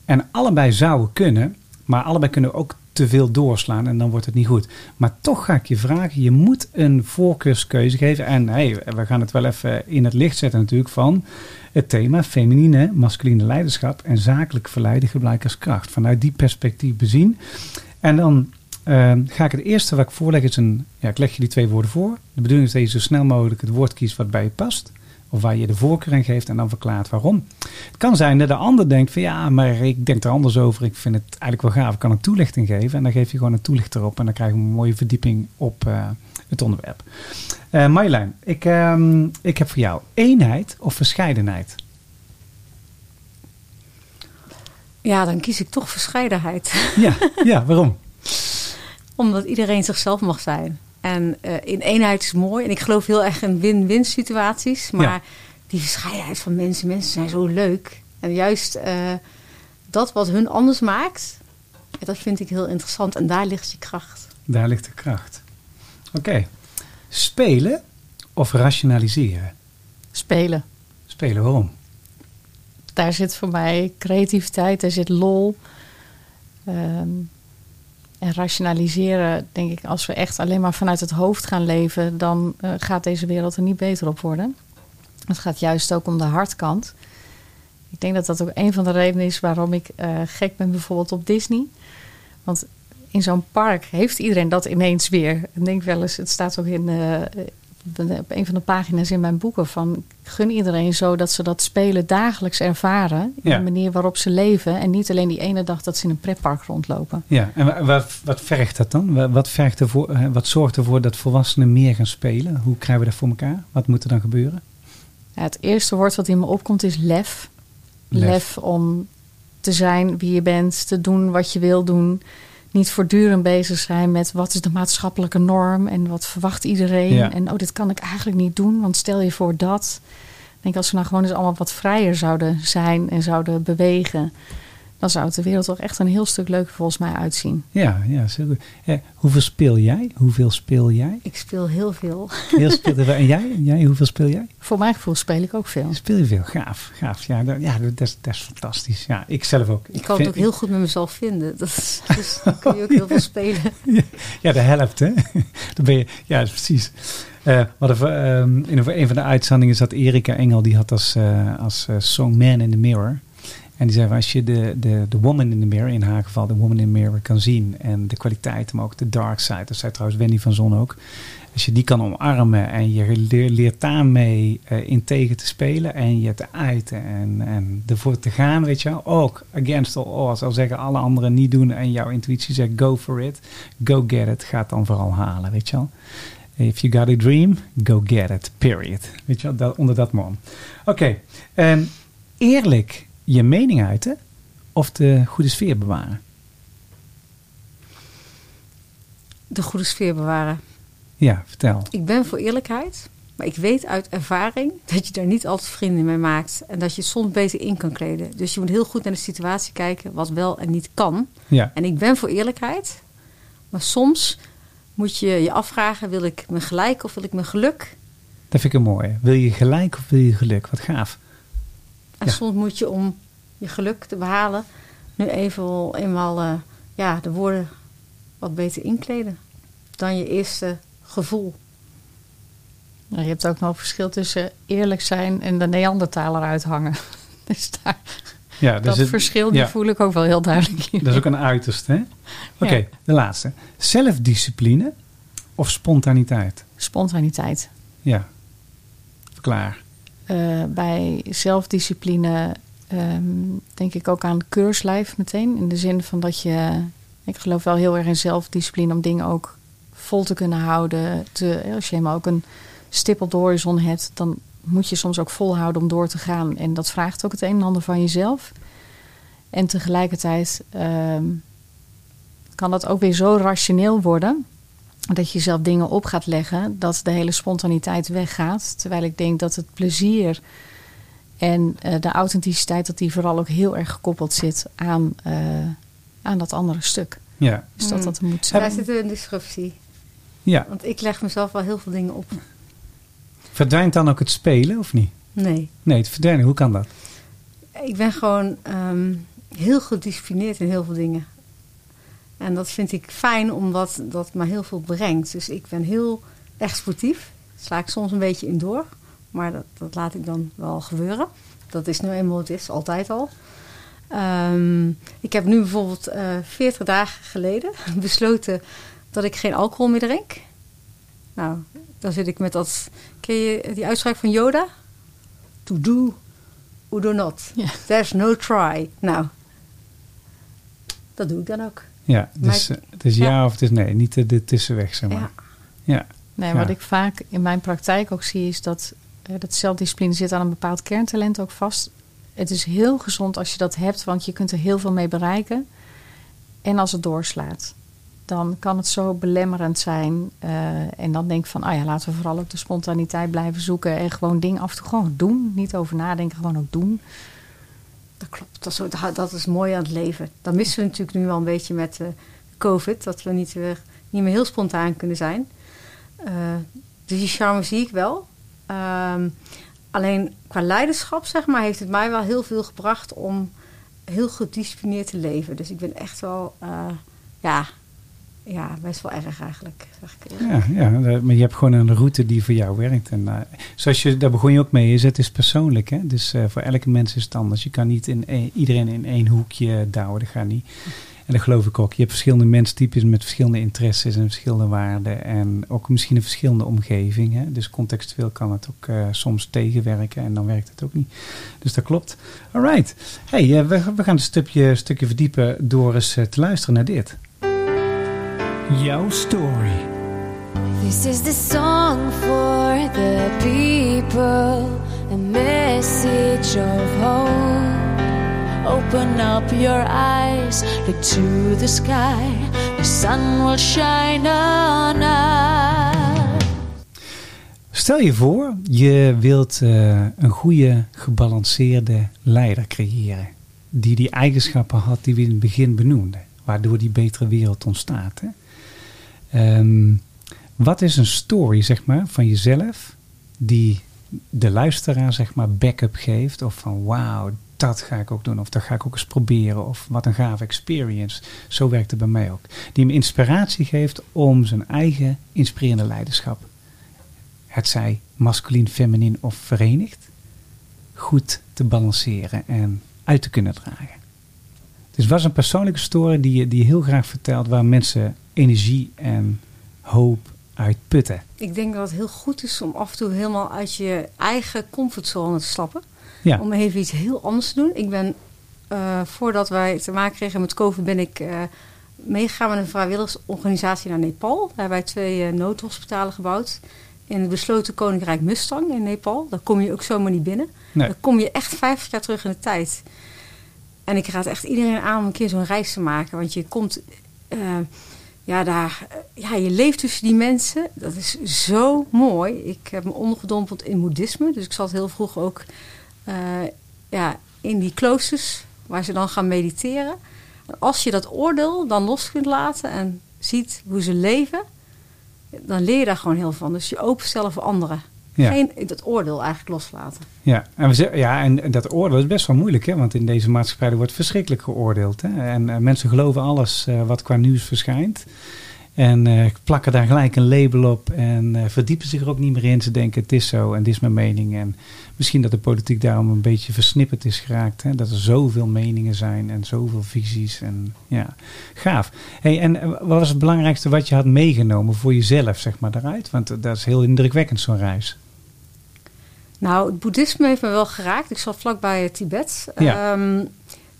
En allebei zouden kunnen, maar allebei kunnen ook te veel doorslaan en dan wordt het niet goed. Maar toch ga ik je vragen, je moet een voorkeurskeuze geven. En hey, we gaan het wel even in het licht zetten natuurlijk van het thema feminine, masculine leiderschap en zakelijk verleiden gebruik als kracht. Vanuit die perspectief bezien. En dan Ehm, ga ik het eerste wat ik voorleg is een, ja, ik leg je die twee woorden voor. De bedoeling is dat je zo snel mogelijk het woord kiest wat bij je past. Of waar je de voorkeur aan geeft en dan verklaart waarom. Het kan zijn dat de ander denkt van ja, maar ik denk er anders over. Ik vind het eigenlijk wel gaaf. Ik kan een toelichting geven. En dan geef je gewoon een toelichter op. En dan krijg je een mooie verdieping op eh, het onderwerp. Eh Marjolein, ik, ehm, ik heb voor jou eenheid of verscheidenheid. Ja, dan kies ik toch verscheidenheid. Ja, ja waarom? Omdat iedereen zichzelf mag zijn. En eh, in eenheid is mooi. En ik geloof heel erg in win-win situaties. Maar Ja. die verscheidenheid van mensen. Mensen zijn zo leuk. En juist eh, dat wat hun anders maakt. dat vind ik heel interessant. En daar ligt je kracht. Daar ligt de kracht. Oké. Spelen of rationaliseren? Spelen. Spelen, waarom? Daar zit voor mij creativiteit, daar zit lol. Ehm, en rationaliseren, denk ik, als we echt alleen maar vanuit het hoofd gaan leven, dan eh, gaat deze wereld er niet beter op worden. Het gaat juist ook om de hartkant. Ik denk dat dat ook een van de redenen is waarom ik eh, gek ben bijvoorbeeld op Disney. Want in zo'n park heeft iedereen dat ineens weer. Ik denk wel eens, het staat ook in, eh, op een van de pagina's in mijn boeken van ik gun iedereen zo dat ze dat spelen dagelijks ervaren. In Ja. de manier waarop ze leven. En niet alleen die ene dag dat ze in een pretpark rondlopen. Ja, en wa- wat, wat vergt dat dan? Wa- Wat, vergt ervoor, eh, wat zorgt ervoor dat volwassenen meer gaan spelen? Hoe krijgen we dat voor elkaar? Wat moet er dan gebeuren? Ja, het eerste woord wat in me opkomt is lef. Lef. lef. om te zijn wie je bent, te doen wat je wil doen. Niet voortdurend bezig zijn met wat is de maatschappelijke norm en wat verwacht iedereen. Ja. En oh, dit kan ik eigenlijk niet doen, want stel je voor dat. Ik denk als we nou gewoon eens allemaal wat vrijer zouden zijn en zouden bewegen, dan zou het de wereld toch echt een heel stuk leuker volgens mij uitzien. Ja, ja, goed. Eh, hoeveel speel jij? Hoeveel speel jij? Ik speel heel veel. Heel wel- en jij? En jij? Hoeveel speel jij? Voor mijn gevoel speel ik ook veel. Speel je veel? Gaaf, gaaf. Ja, dat, ja, dat, is, dat is fantastisch. Ja, ik zelf ook. Ik kan vind- het ook heel goed met mezelf vinden. Dat is, dus dan kun je ook heel veel spelen. Ja, de helft, hè? Dan ben je, ja, precies. Eh voor, ehm, in een van de uitzendingen zat Erika Engel, die had als, eh, als eh, song Man in the Mirror. En die zei, als je de, de, de woman in the mirror, in haar geval de woman in the mirror, kan zien. En de kwaliteit, maar ook de dark side. Dat zei trouwens Wendy van Zon ook. Als je die kan omarmen en je leer- leert daarmee eh in tegen te spelen. En je te uiten en, en ervoor te gaan, weet je wel. Ook against all odds. Al zeggen alle anderen niet doen en jouw intuïtie zegt go for it. Go get it. Ga het dan vooral halen, weet je wel. If you got a dream, go get it. Period. Weet je wel, dat, onder dat mom. Oké. ehm, eerlijk je mening uiten of de goede sfeer bewaren? De goede sfeer bewaren. Ja, vertel. Ik ben voor eerlijkheid. Maar ik weet uit ervaring dat je daar niet altijd vrienden mee maakt. En dat je het soms beter in kan kleden. Dus je moet heel goed naar de situatie kijken wat wel en niet kan. Ja, En ik ben voor eerlijkheid. Maar soms moet je je afvragen: wil ik mijn gelijk of wil ik mijn geluk? dat vind ik een mooie. Wil je gelijk of wil je geluk? Wat gaaf. En Ja. soms moet je om je geluk te behalen, nu even wel eenmaal eh, ja, de woorden wat beter inkleden dan je eerste gevoel. Nou, je hebt ook nog een verschil tussen eerlijk zijn en de Neandertaler uithangen. Dus daar, Ja, dus dat het- verschil die ja. voel ik ook wel heel duidelijk hier. Dat is ook een uiterste, hè? Oké, Ja. de laatste. Zelfdiscipline of spontaniteit? Spontaniteit. Ja. Verklaar. Eh, bij zelfdiscipline ehm, denk ik ook aan keurslijf meteen. In de zin van dat je... Ik geloof wel heel erg in zelfdiscipline om dingen ook vol te kunnen houden. Te, als je helemaal ook een stip op de horizon hebt... dan moet je soms ook volhouden om door te gaan. En dat vraagt ook het een en ander van jezelf. En tegelijkertijd ehm, kan dat ook weer zo rationeel worden... dat je zelf dingen op gaat leggen... dat de hele spontaniteit weggaat. Terwijl ik denk dat het plezier en eh, de authenticiteit... dat die vooral ook heel erg gekoppeld zit aan, eh, aan dat andere stuk. Ja. Dus dat Hmm. dat moet zijn. Daar zit een disruptie. Ja. Want ik leg mezelf wel heel veel dingen op. Verdwijnt dan ook het spelen of niet? Nee. Nee, het verdwijnen. Hoe kan dat? Ik ben gewoon ehm, heel gedisciplineerd in heel veel dingen. En dat vind ik fijn, omdat dat me heel veel brengt. Dus ik ben heel sportief. Sla ik soms een beetje in door. Maar dat, dat laat ik dan wel gebeuren. Dat is nu eenmaal het is, altijd al. Ehm, ik heb nu bijvoorbeeld eh 40 dagen geleden besloten dat ik geen alcohol meer drink. Nou, dan zit ik met dat... Ken je die uitspraak van Yoda? To do or do not. There's no try. Nou, dat doe ik dan ook. Ja, dus eh, het is ja, ja. of het is nee. Niet de, de tussenweg, zeg maar. Ja. Ja. Nee, wat ik vaak in mijn praktijk ook zie is dat, eh, dat zelfdiscipline zit aan een bepaald kerntalent ook vast. Het is heel gezond als je dat hebt, want je kunt er heel veel mee bereiken. En als het doorslaat, dan kan het zo belemmerend zijn. eh, en dan denk ik van, ah ja, laten we vooral ook de spontaniteit blijven zoeken. En gewoon dingen af en toe gewoon doen. Niet over nadenken, gewoon ook doen. Dat klopt. Dat is, dat is mooi aan het leven. Dat missen we natuurlijk nu wel een beetje met eh, COVID. Dat we niet, weer, niet meer heel spontaan kunnen zijn. Eh, dus die charme zie ik wel. Ehm, alleen qua leiderschap, zeg maar, heeft het mij wel heel veel gebracht om heel gedisciplineerd te leven. Dus ik ben echt wel, eh, ja, ja, best wel erg eigenlijk. Zeg ik. Ja, ja, eh, maar je hebt gewoon een route die voor jou werkt. En eh, zoals je, daar begon je ook mee, is het is persoonlijk. Hè? Dus eh, voor elke mens is het anders. Je kan niet in iedereen in één hoekje douwen, dat gaat niet. En dat geloof ik ook. Je hebt verschillende menstypes met verschillende interesses en verschillende waarden. En ook misschien een verschillende omgeving. Hè? Dus contextueel kan het ook soms tegenwerken en dan werkt het ook niet. Dus dat klopt. Alright. Hey, eh, we, gaan een stukje, stukje verdiepen door eens te luisteren naar dit. Jouw story. This is the song for the people, a message of hope. Open up your eyes, look to the sky, the sun will shine on us. Stel je voor, je wilt eh, een goede, gebalanceerde leider creëren. Die die eigenschappen had die we in het begin benoemden. Waardoor die betere wereld ontstaat. Hè? Ehm, wat is een story, zeg maar, van jezelf die de luisteraar, zeg maar, backup geeft? Of van, wauw, dat ga ik ook doen. Of dat ga ik ook eens proberen. Of wat een gave experience. Zo werkt het bij mij ook. Die me inspiratie geeft om zijn eigen inspirerende leiderschap. Het zij masculien, feminien of verenigd. Goed te balanceren en uit te kunnen dragen. Dus was een persoonlijke story die je, die je heel graag vertelt. Waar mensen energie en hoop uit putten. Ik denk dat het heel goed is om af en toe helemaal uit je eigen comfortzone te stappen. Ja, Om even iets heel anders te doen. Ik ben, eh, voordat wij te maken kregen met COVID, ben ik eh, meegegaan met een vrijwilligersorganisatie naar Nepal. Daar hebben wij twee eh, noodhospitalen gebouwd. In het besloten koninkrijk Mustang in Nepal. Daar kom je ook zomaar niet binnen. Nee. Dan kom je echt 50 jaar terug in de tijd. En ik raad echt iedereen aan om een keer zo'n reis te maken. Want je komt, ja, daar, ja, je leeft tussen die mensen. Dat is zo mooi. Ik heb me ondergedompeld in boeddhisme. Dus ik zat heel vroeg ook eh, ja, in die kloosters waar ze dan gaan mediteren. En als je dat oordeel dan los kunt laten en ziet hoe ze leven, dan leer je daar gewoon heel van. Dus je openstellen voor anderen. Ja. Geen dat oordeel eigenlijk loslaten. Ja, en, we, ja, en dat oordeel is best wel moeilijk, hè? want in deze maatschappij er wordt verschrikkelijk geoordeeld. Hè? En eh, mensen geloven alles eh, wat qua nieuws verschijnt. En eh, plakken daar gelijk een label op en verdiepen zich er ook niet meer in. Ze denken het is zo en dit is mijn mening. En misschien dat de politiek daarom een beetje versnipperd is geraakt. Hè? Dat er zoveel meningen zijn en zoveel visies. En, ja, gaaf. Hey, en wat was het belangrijkste wat je had meegenomen voor jezelf, zeg maar, daaruit? Want dat is heel indrukwekkend, zo'n reis. Nou, het boeddhisme heeft me wel geraakt. Ik zat vlakbij Tibet. Ja. Ehm,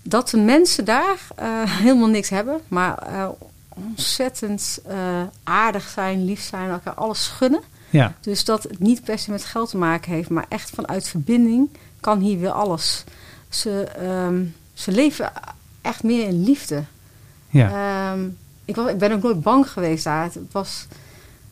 dat de mensen daar eh, helemaal niks hebben, maar eh, ontzettend eh, aardig zijn, lief zijn, elkaar alles gunnen. Ja, Dus dat het niet per se met geld te maken heeft, maar echt vanuit verbinding kan hier weer alles. Ze, ehm, ze leven echt meer in liefde. ja. Ehm, ik, was, ik ben ook nooit bang geweest daar. Het was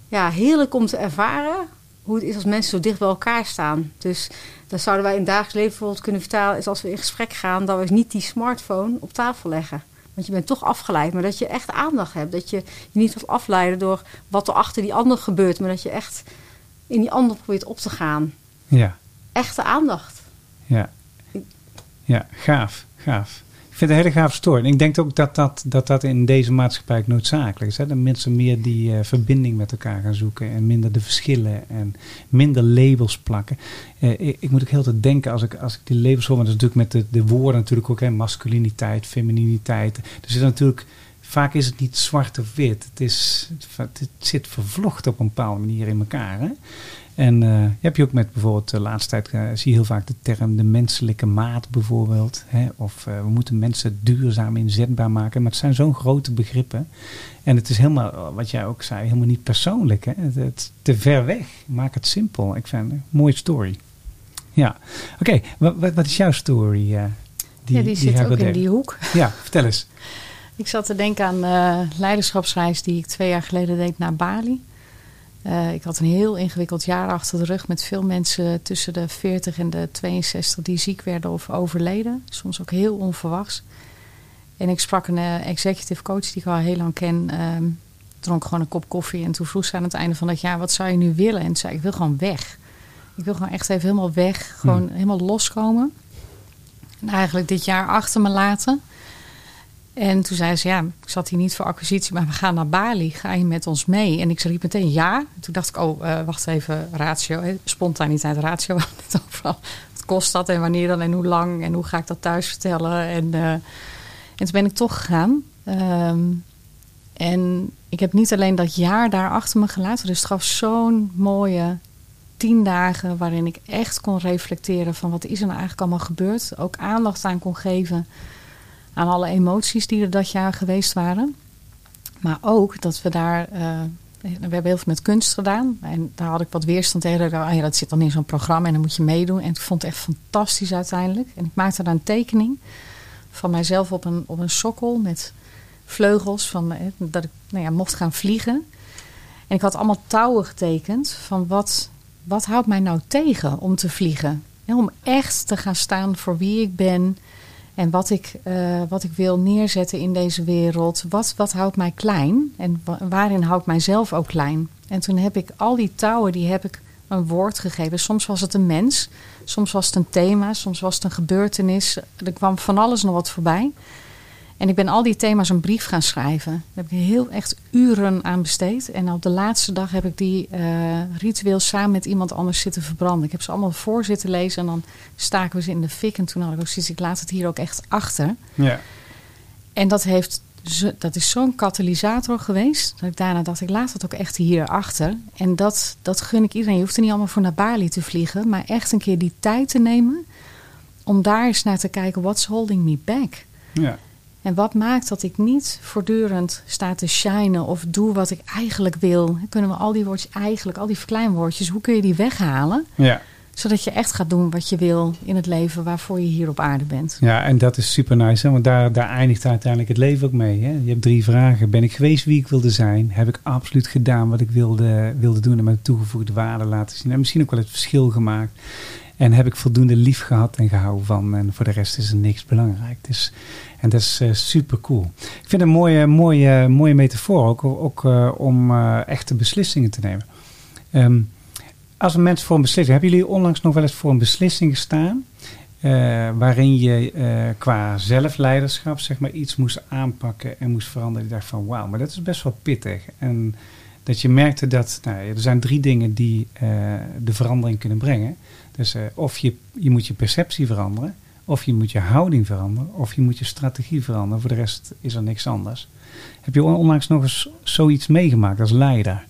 ja, heerlijk om te ervaren hoe het is als mensen zo dicht bij elkaar staan. Dus dan zouden wij in het dagelijks leven bijvoorbeeld kunnen vertalen... is als we in gesprek gaan, dat we niet die smartphone op tafel leggen. Want je bent toch afgeleid, maar dat je echt aandacht hebt. Dat je je niet laat afleiden door wat er achter die ander gebeurt... maar dat je echt in die ander probeert op te gaan. ja. Echte aandacht. Ja. ja, gaaf, gaaf. Ik vind het een hele gaaf story. En ik denk ook dat dat, dat, dat in deze maatschappij noodzakelijk is. Hè? Dat mensen meer die eh, verbinding met elkaar gaan zoeken. En minder de verschillen en minder labels plakken. Eh, ik, ik moet ook heel tijd denken als ik, als ik die labels hoor. Want dat is natuurlijk met de, de woorden natuurlijk ook. Hè? Masculiniteit, femininiteit. Er zit natuurlijk... Vaak is het niet zwart of wit. Het, is, het zit vervlochten op een bepaalde manier in elkaar. Hè? En eh, heb je ook met bijvoorbeeld de laatste tijd eh, zie je heel vaak de term de menselijke maat bijvoorbeeld. Hè? Of eh, we moeten mensen duurzaam inzetbaar maken. Maar het zijn zo'n grote begrippen. En het is helemaal, wat jij ook zei, helemaal niet persoonlijk. Hè? Het, te ver weg. Maak het simpel. Ik vind het een mooie story. Ja, oké. Wat, wat, wat is jouw story? eh, ja, die zit ook in die hoek. Ja, vertel eens. Ik zat te denken aan de leiderschapsreis die ik twee jaar geleden deed naar Bali. Eh, ik had een heel ingewikkeld jaar achter de rug met veel mensen tussen de 40 en de 62 die ziek werden of overleden. Soms ook heel onverwachts. En ik sprak een eh, executive coach die ik al heel lang ken. ehm, dronk gewoon een kop koffie en toen vroeg ze aan het einde van dat jaar: wat zou je nu willen? En toen zei ik: ik wil gewoon weg. Ik wil gewoon echt even helemaal weg, gewoon helemaal loskomen. En eigenlijk dit jaar achter me laten. En toen zei ze, ja, ik zat hier niet voor acquisitie, maar we gaan naar Bali. Ga je met ons mee? En ik riep meteen ja. Toen dacht ik, oh, eh, wacht even, ratio. Spontaniteit, ratio. Wat kost dat en wanneer dan en hoe lang? En hoe ga ik dat thuis vertellen? En, eh, en toen ben ik toch gegaan. Ehm, en ik heb niet alleen dat jaar daar achter me gelaten. Dus het gaf zo'n mooie tien dagen waarin ik echt kon reflecteren van wat is er nou eigenlijk allemaal gebeurd. Ook aandacht aan kon geven aan alle emoties die er dat jaar geweest waren. Maar ook dat we daar, eh, we hebben heel veel met kunst gedaan. En daar had ik wat weerstand tegen. Ah ja, dat zit dan in zo'n programma en dan moet je meedoen. En ik vond het echt fantastisch uiteindelijk. En ik maakte daar een tekening van mijzelf op een, op een sokkel met vleugels. Van, eh, dat ik nou ja, mocht gaan vliegen. En ik had allemaal touwen getekend van wat, wat houdt mij nou tegen om te vliegen? En om echt te gaan staan voor wie ik ben en wat ik, eh, wat ik wil neerzetten in deze wereld. Wat, wat houdt mij klein en wa- waarin houdt mijzelf ook klein? En toen heb ik al die touwen, die heb ik een woord gegeven. Soms was het een mens, soms was het een thema, soms was het een gebeurtenis. Er kwam van alles nog wat voorbij. En ik ben al die thema's een brief gaan schrijven. Daar heb ik heel echt uren aan besteed. En op de laatste dag heb ik die eh, ritueel samen met iemand anders zitten verbranden. Ik heb ze allemaal voor zitten lezen en dan staken we ze in de fik. En toen had ik ook zoiets, ik laat het hier ook echt achter. Ja. En dat, heeft, dat is zo'n katalysator geweest. Dat ik daarna dacht, ik laat het ook echt hier achter. En dat, dat gun ik iedereen. Je hoeft er niet allemaal voor naar Bali te vliegen. Maar echt een keer die tijd te nemen. Om daar eens naar te kijken, what's holding me back? Ja. En wat maakt dat ik niet voortdurend sta te shinen of doe wat ik eigenlijk wil? Kunnen we al die woordjes eigenlijk, al die verkleinwoordjes, hoe kun je die weghalen? Ja. Zodat je echt gaat doen wat je wil in het leven waarvoor je hier op aarde bent. Ja, en dat is super nice, hè? want daar, daar eindigt uiteindelijk het leven ook mee. Hè? Je hebt drie vragen. Ben ik geweest wie ik wilde zijn? Heb ik absoluut gedaan wat ik wilde, wilde doen en met toegevoegde waarde laten zien? En misschien ook wel het verschil gemaakt. En heb ik voldoende lief gehad en gehouden van? En voor de rest is er niks belangrijk. Dus, en dat is eh, super cool. Ik vind het een mooie, mooie, mooie metafoor ook, ook eh, om eh, echte beslissingen te nemen. Ehm, als een mens voor een beslissing... Hebben jullie onlangs nog wel eens voor een beslissing gestaan... waarin je qua zelfleiderschap zeg maar, iets moest aanpakken en moest veranderen. Je dacht van wauw, maar dat is best wel pittig. En dat je merkte dat nou, er zijn drie dingen die de verandering kunnen brengen. Dus eh, of je, je moet je perceptie veranderen, of je moet je houding veranderen, of je moet je strategie veranderen. Voor de rest is er niks anders. Heb je on- onlangs nog eens zoiets meegemaakt als leider?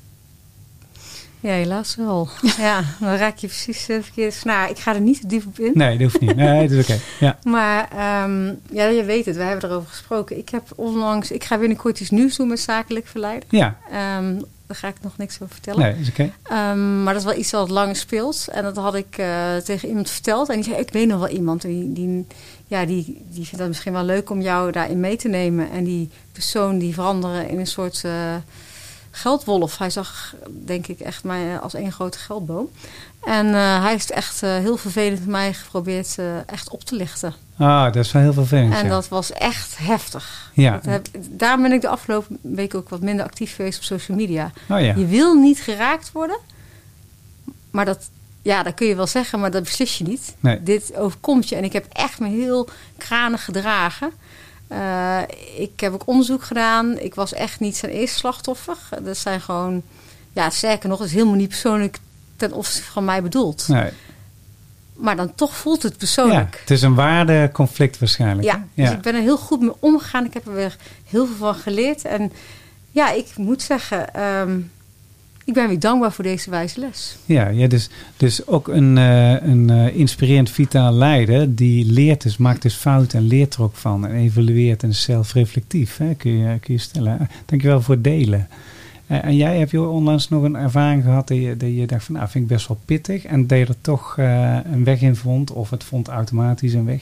Ja, helaas wel. ja, dan raak je precies de verkeerde snaar. Ik ga er niet te diep op in. Nee, dat hoeft niet. Nee, dat is oké. Ja. Maar ehm, ja, je weet het, wij hebben erover gesproken. Ik heb onlangs, ik ga binnenkort iets nieuws doen met zakelijk verleiden. Ja, Ehm, daar ga ik nog niks over vertellen. nee, is oké. Ehm, maar dat is wel iets wat langer speelt. En dat had ik eh, tegen iemand verteld. En die zei, ik weet nog wel iemand. Die, die, ja, die, die vindt dat misschien wel leuk om jou daarin mee te nemen. En die persoon die veranderen in een soort eh, geldwolf. Hij zag, denk ik, echt mij als één grote geldboom. En eh, hij heeft echt eh, heel vervelend mij geprobeerd eh, echt op te lichten. Ah, dat is wel heel vervelend. En ja. dat was echt heftig. Ja. Heb, daarom ben ik de afgelopen week ook wat minder actief geweest op social media. Oh ja. Je wil niet geraakt worden. Maar dat, ja, dat kun je wel zeggen, maar dat beslis je niet. Nee. Dit overkomt je. En ik heb echt me heel kranig gedragen. Eh, ik heb ook onderzoek gedaan. Ik was echt niet zijn eerste slachtoffer. Dat zijn gewoon, ja, sterker nog, is helemaal niet persoonlijk ten opzichte van mij bedoeld. Nee. Maar dan toch voelt het Ja, persoonlijk. het is een waardeconflict waarschijnlijk. Ja, dus ik ben er heel goed mee omgegaan. Ik heb er weer heel veel van geleerd. En ja, ik moet zeggen, ehm, ik ben weer dankbaar voor deze wijze les. Ja, ja dus, dus ook een, eh, een eh, inspirerend vitaal leider die leert dus, maakt dus fouten en leert er ook van en evalueert en is zelfreflectief, hè, kun, je, kun je stellen. Dankjewel voor het delen. Eh, en jij hebt je onlangs nog een ervaring gehad dat je, dat je dacht van nou vind ik best wel pittig en dat je er toch eh, een weg in vond of het vond automatisch een weg.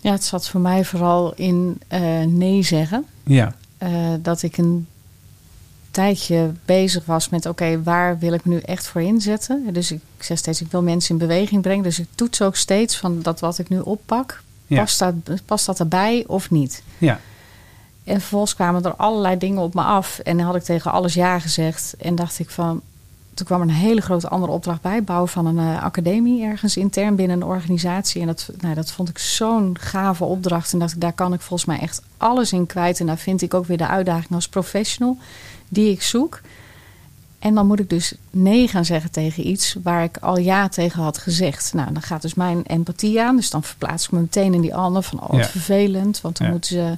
Ja, het zat voor mij vooral in eh, nee zeggen. Ja, Eh, dat ik een tijdje bezig was met: oké, waar wil ik me nu echt voor inzetten? Dus ik, ik zeg steeds: ik wil mensen in beweging brengen. Dus ik toets ook steeds van dat wat ik nu oppak, Ja. past, dat, past dat erbij of niet? ja, En vervolgens kwamen er allerlei dingen op me af. En dan had ik tegen alles ja gezegd. En dacht ik van. Toen kwam er een hele grote andere opdracht bij. Bouwen van een eh, academie ergens intern binnen een organisatie. En dat, nou, dat vond ik zo'n gave opdracht. En dacht ik, daar kan ik volgens mij echt alles in kwijt. En daar vind ik ook weer de uitdaging als professional die ik zoek. En dan moet ik dus nee gaan zeggen tegen iets waar ik al ja tegen had gezegd. Nou, dan gaat dus mijn empathie aan. Dus dan verplaats ik me meteen in die ander van, oh, Ja. vervelend. Want dan Ja. moeten ze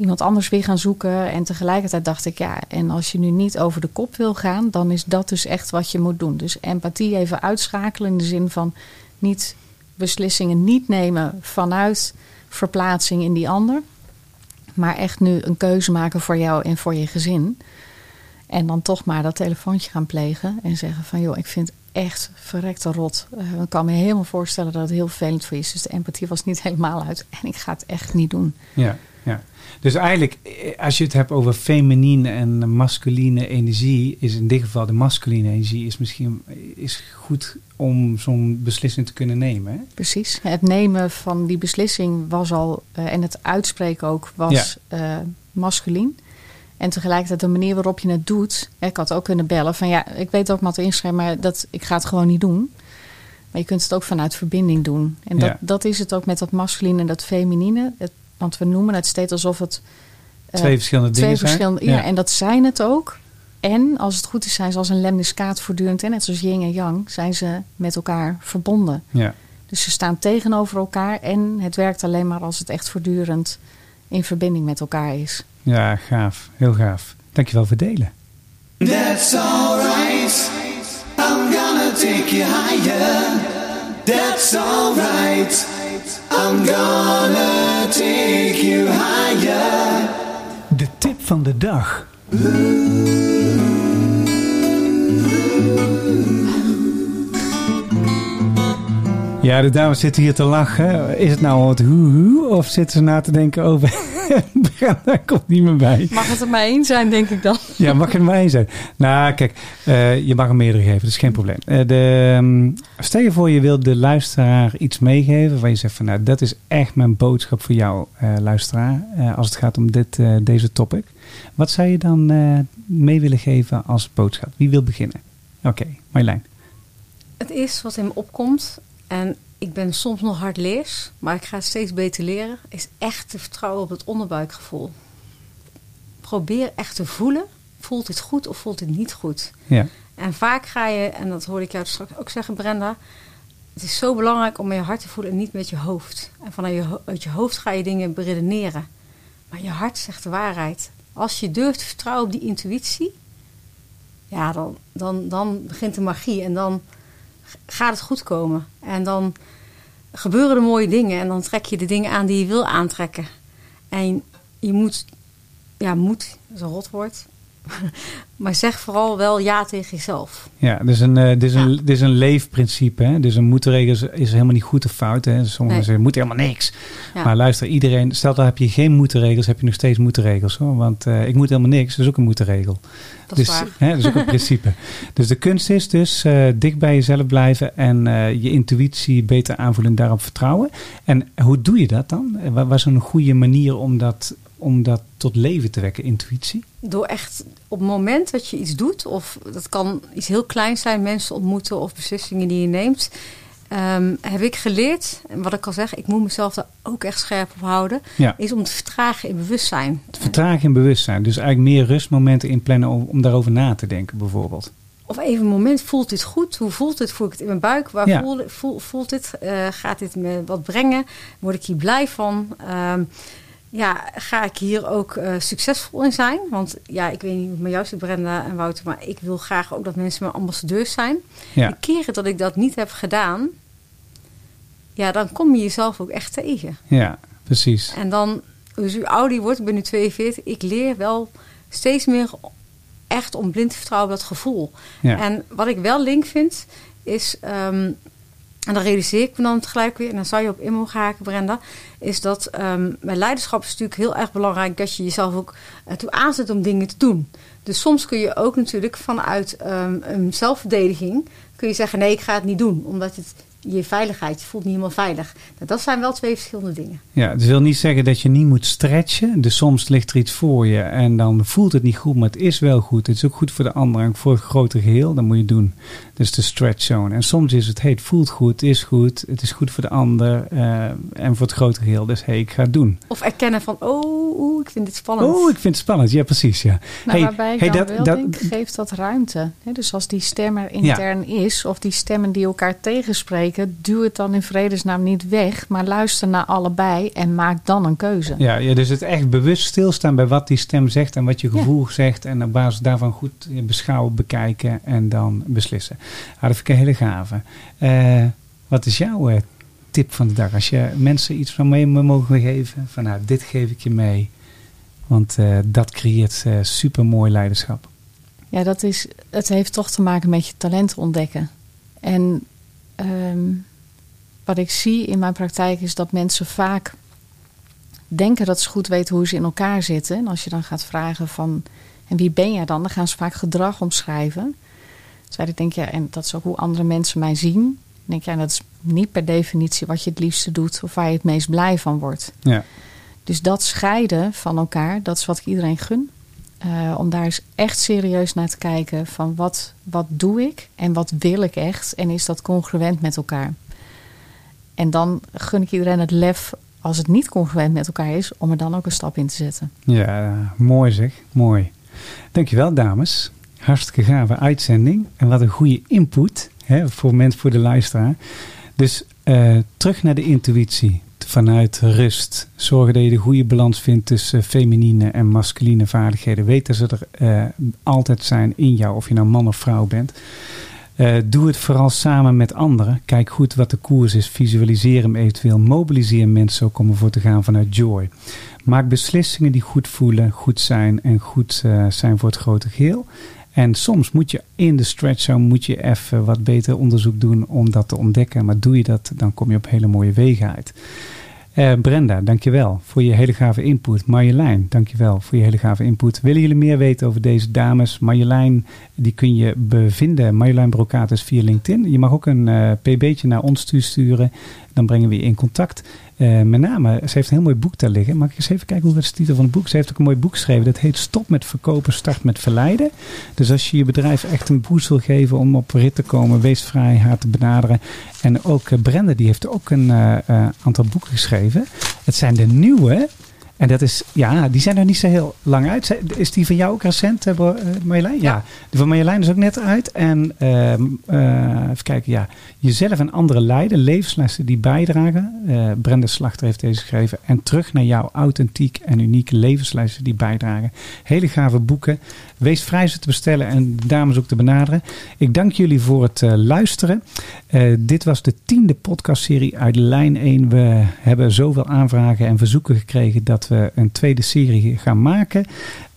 iemand anders weer gaan zoeken. En tegelijkertijd dacht ik, ja, en als je nu niet over de kop wil gaan, dan is dat dus echt wat je moet doen. Dus empathie even uitschakelen in de zin van niet beslissingen niet nemen vanuit verplaatsing in die ander. Maar echt nu een keuze maken voor jou en voor je gezin. En dan toch maar dat telefoontje gaan plegen en zeggen van joh, ik vind echt verrekte rot. Eh, ik kan me helemaal voorstellen dat het heel vervelend voor je is. Dus de empathie was niet helemaal uit. En ik ga het echt niet doen. Ja. Dus eigenlijk, eh, als je het hebt over feminine en masculine energie, is in dit geval de masculine energie is misschien is goed om zo'n beslissing te kunnen nemen. Hè? Precies. Het nemen van die beslissing was al, eh, en het uitspreken ook, was eh masculien. En tegelijkertijd de manier waarop je het doet. hè, Ik had ook kunnen bellen van ja, ik weet ook wat inschrijven, maar dat, ik ga het gewoon niet doen. Maar je kunt het ook vanuit verbinding doen. En dat, Ja. dat is het ook met dat masculine en dat feminine. Het, want we noemen het steeds alsof het eh, Twee verschillende twee dingen zijn. verschillende. Ja. en dat zijn het ook. En als het goed is, zijn ze als een lemniscaat voortdurend. En net zoals yin en yang zijn ze met elkaar verbonden. Ja. Dus ze staan tegenover elkaar en het werkt alleen maar als het echt voortdurend in verbinding met elkaar is. ja, gaaf. Heel gaaf. Dankjewel voor het delen. That's alright. I'm gonna take you higher. That's alright. I'm gonna take you higher. De tip van de dag. Ja, de dames zitten hier te lachen. Is het nou wat hoe of zitten ze na te denken over... Daar komt niet meer bij. Mag het er maar één zijn, denk ik dan? Ja, mag er maar één zijn. Nou, kijk, eh, je mag er meerdere geven, dat is geen probleem. Eh, de, ehm, stel je voor, je wilt de luisteraar iets meegeven waar je zegt van, nou, dat is echt mijn boodschap voor jou, eh, luisteraar, eh, als het gaat om dit, eh, deze topic. Wat zou je dan eh, mee willen geven als boodschap? Wie wil beginnen? Oké, Marjolein. Het is wat in me opkomt. En ik ben soms nog hardleers, maar ik ga het steeds beter leren. Is echt te vertrouwen op het onderbuikgevoel. Probeer echt te voelen. Voelt dit goed of voelt dit niet goed? Ja, En vaak ga je, en dat hoorde ik jou straks ook zeggen, Brenda. Het is zo belangrijk om met je hart te voelen en niet met je hoofd. En vanuit je, uit je hoofd ga je dingen beredeneren. Maar je hart zegt de waarheid. Als je durft te vertrouwen op die intuïtie, ja, dan, dan, dan begint de magie en dan gaat het goed komen. En dan gebeuren er mooie dingen en dan trek je de dingen aan die je wil aantrekken. En je moet, ja, moet, dat is een rotwoord. maar zeg vooral wel ja tegen jezelf. ja dus een, dit, is een, is een leefprincipe. Hè? Dus een moeten-regel is, is helemaal niet goed of fout. Hè? Sommigen Nee. zeggen, moet helemaal niks. Ja. Maar luister, iedereen, stel dat heb je geen moeten-regels, heb je nog steeds moeten-regels. Hoor. Want eh, ik moet helemaal niks, dat is ook een moeten-regel. Dat is dus, waar. Hè, dat is ook een principe. Dus de kunst is dus eh, dicht bij jezelf blijven en eh, je intuïtie beter aanvoelen en daarop vertrouwen. En hoe doe je dat dan? Wat was een goede manier om dat, om dat tot leven te wekken, intuïtie? Door echt op het moment dat je iets doet, of dat kan iets heel kleins zijn, mensen ontmoeten of beslissingen die je neemt, ehm, heb ik geleerd, en wat ik al zeg, ik moet mezelf daar ook echt scherp op houden, Ja. is om te vertragen in bewustzijn. Vertragen in bewustzijn. Dus eigenlijk meer rustmomenten inplannen om, om daarover na te denken, bijvoorbeeld. Of even een moment, voelt dit goed? Hoe voelt dit? Voel ik het in mijn buik? Waar Ja. voel, voel, voelt dit? Eh, gaat dit me wat brengen? Word ik hier blij van? Ehm, ja, ga ik hier ook eh, succesvol in zijn? Want ja, ik weet niet hoe het met jou zit, Brenda en Wouter, maar ik wil graag ook dat mensen mijn ambassadeurs zijn. Ja. De keren dat ik dat niet heb gedaan, ja, dan kom je jezelf ook echt tegen. Ja, precies. En dan, dus hoe ouder je wordt, ik ben nu 42, ik leer wel steeds meer echt om blind te vertrouwen op dat gevoel. Ja. En wat ik wel link vind, is, ehm, en dan realiseer ik me dan tegelijk weer, en dan zou je op in haken, Brenda, is dat ehm bij leiderschap is natuurlijk heel erg belangrijk dat je jezelf ook ertoe aanzet om dingen te doen. Dus soms kun je ook natuurlijk vanuit ehm, een zelfverdediging kun je zeggen nee, ik ga het niet doen, omdat het je veiligheid, je voelt niet helemaal veilig. Nou, dat zijn wel twee verschillende dingen. Ja, dat wil niet zeggen dat je niet moet stretchen. Dus soms ligt er iets voor je en dan voelt het niet goed, maar het is wel goed. Het is ook goed voor de ander en voor het grote geheel. Dan moet je het doen. Dus de stretch zone. En soms is het, hey, het voelt goed, het is goed, het is goed voor de ander eh, en voor het grote geheel. Dus hey, ik ga het doen. Of erkennen van, oh, oeh, ik vind dit spannend. Oh, ik vind het spannend. Ja, precies. Ja. Nou, Hey, waarbij ik hey, dan dat- wel dat- denk, geeft dat ruimte. Hè, dus als die stem er intern is, of die stemmen die elkaar tegenspreken, duw het dan in vredesnaam niet weg, maar luister naar allebei en maak dan een keuze. Ja, ja, dus het echt bewust stilstaan bij wat die stem zegt en wat je Ja. gevoel zegt. En op basis daarvan goed beschouwen, bekijken en dan beslissen. Ah, dat vind ik een hele gave. Eh, wat is jouw eh, tip van de dag? Als je mensen iets van mee mogen geven, van nou, dit geef ik je mee. Want eh, dat creëert super mooi leiderschap. Ja, dat is, het heeft toch te maken met je talent ontdekken. En ehm, wat ik zie in mijn praktijk is dat mensen vaak denken dat ze goed weten hoe ze in elkaar zitten. En als je dan gaat vragen van, en wie ben jij dan? Dan gaan ze vaak gedrag omschrijven. Terwijl ik denk, ja, en dat is ook hoe andere mensen mij zien. Dan denk ja, dat is niet per definitie wat je het liefste doet of waar je het meest blij van wordt. Ja. Dus dat scheiden van elkaar, dat is wat ik iedereen gun. Eh, om daar eens echt serieus naar te kijken van wat, wat doe ik en wat wil ik echt en is dat congruent met elkaar. En dan gun ik iedereen het lef, als het niet congruent met elkaar is, om er dan ook een stap in te zetten. Ja, mooi zeg. Mooi. Dankjewel dames. Hartstikke gave uitzending. En wat een goede input hè, voor, voor de luisteraar. Dus eh, terug naar de intuïtie. Vanuit rust. Zorgen dat je de goede balans vindt tussen feminine en masculine vaardigheden. Weet dat ze er eh, altijd zijn in jou, of je nou man of vrouw bent. Eh, doe het vooral samen met anderen. Kijk goed wat de koers is. Visualiseer hem eventueel. Mobiliseer mensen ook om ervoor te gaan vanuit joy. Maak beslissingen die goed voelen, goed zijn en goed eh, zijn voor het grote geheel. En soms moet je in de stretch zone moet je even wat beter onderzoek doen om dat te ontdekken. Maar doe je dat, dan kom je op hele mooie wegen uit. Eh, Brenda, dankjewel voor je hele gave input. Marjolein, dankjewel voor je hele gave input. Willen jullie meer weten over deze dames? Marjolein, die kun je bevinden. Marjolein Brocatus via LinkedIn. Je mag ook een eh, pb'tje naar ons sturen. Dan brengen we je in contact. Eh, met name, ze heeft een heel mooi boek daar liggen. Mag ik eens even kijken hoe is de titel van het boek? Ze heeft ook een mooi boek geschreven. Dat heet Stop met verkopen, start met verleiden. Dus als je je bedrijf echt een boost wil geven om op rit te komen, wees vrij haar te benaderen. En ook eh, Brenda, die heeft ook een eh, aantal boeken geschreven. Het zijn de nieuwe. En dat is, ja, die zijn er niet zo heel lang uit. Is die van jou ook recent, eh, eh, Marjolein? Ja. Die van Marjolein is ook net uit. En ehm, eh, even kijken, ja. Jezelf en anderen leiden, levenslessen die bijdragen. Eh, Brenda Slachter heeft deze geschreven. En terug naar jouw authentiek en unieke levenslessen die bijdragen. Hele gave boeken. Wees vrij ze te bestellen en de dames ook te benaderen. Ik dank jullie voor het luisteren. Dit was de tiende podcastserie uit lijn 1. We hebben zoveel aanvragen en verzoeken gekregen dat een tweede serie gaan maken.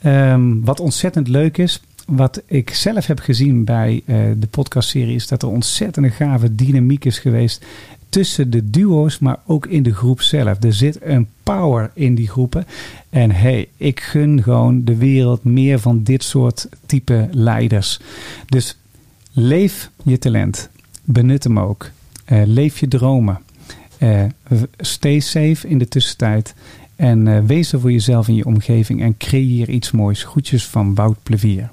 Ehm, wat ontzettend leuk is. Wat ik zelf heb gezien bij eh, de podcastserie is dat er ontzettend een gave dynamiek is geweest tussen de duo's, maar ook in de groep zelf. Er zit een power in die groepen. En hey, ik gun gewoon de wereld meer van dit soort type leiders. Dus leef je talent. Benut hem ook. Eh, leef je dromen. Eh, stay safe in de tussentijd. En eh, wees er voor jezelf in je omgeving en creëer iets moois. Groetjes van Wout Plevier.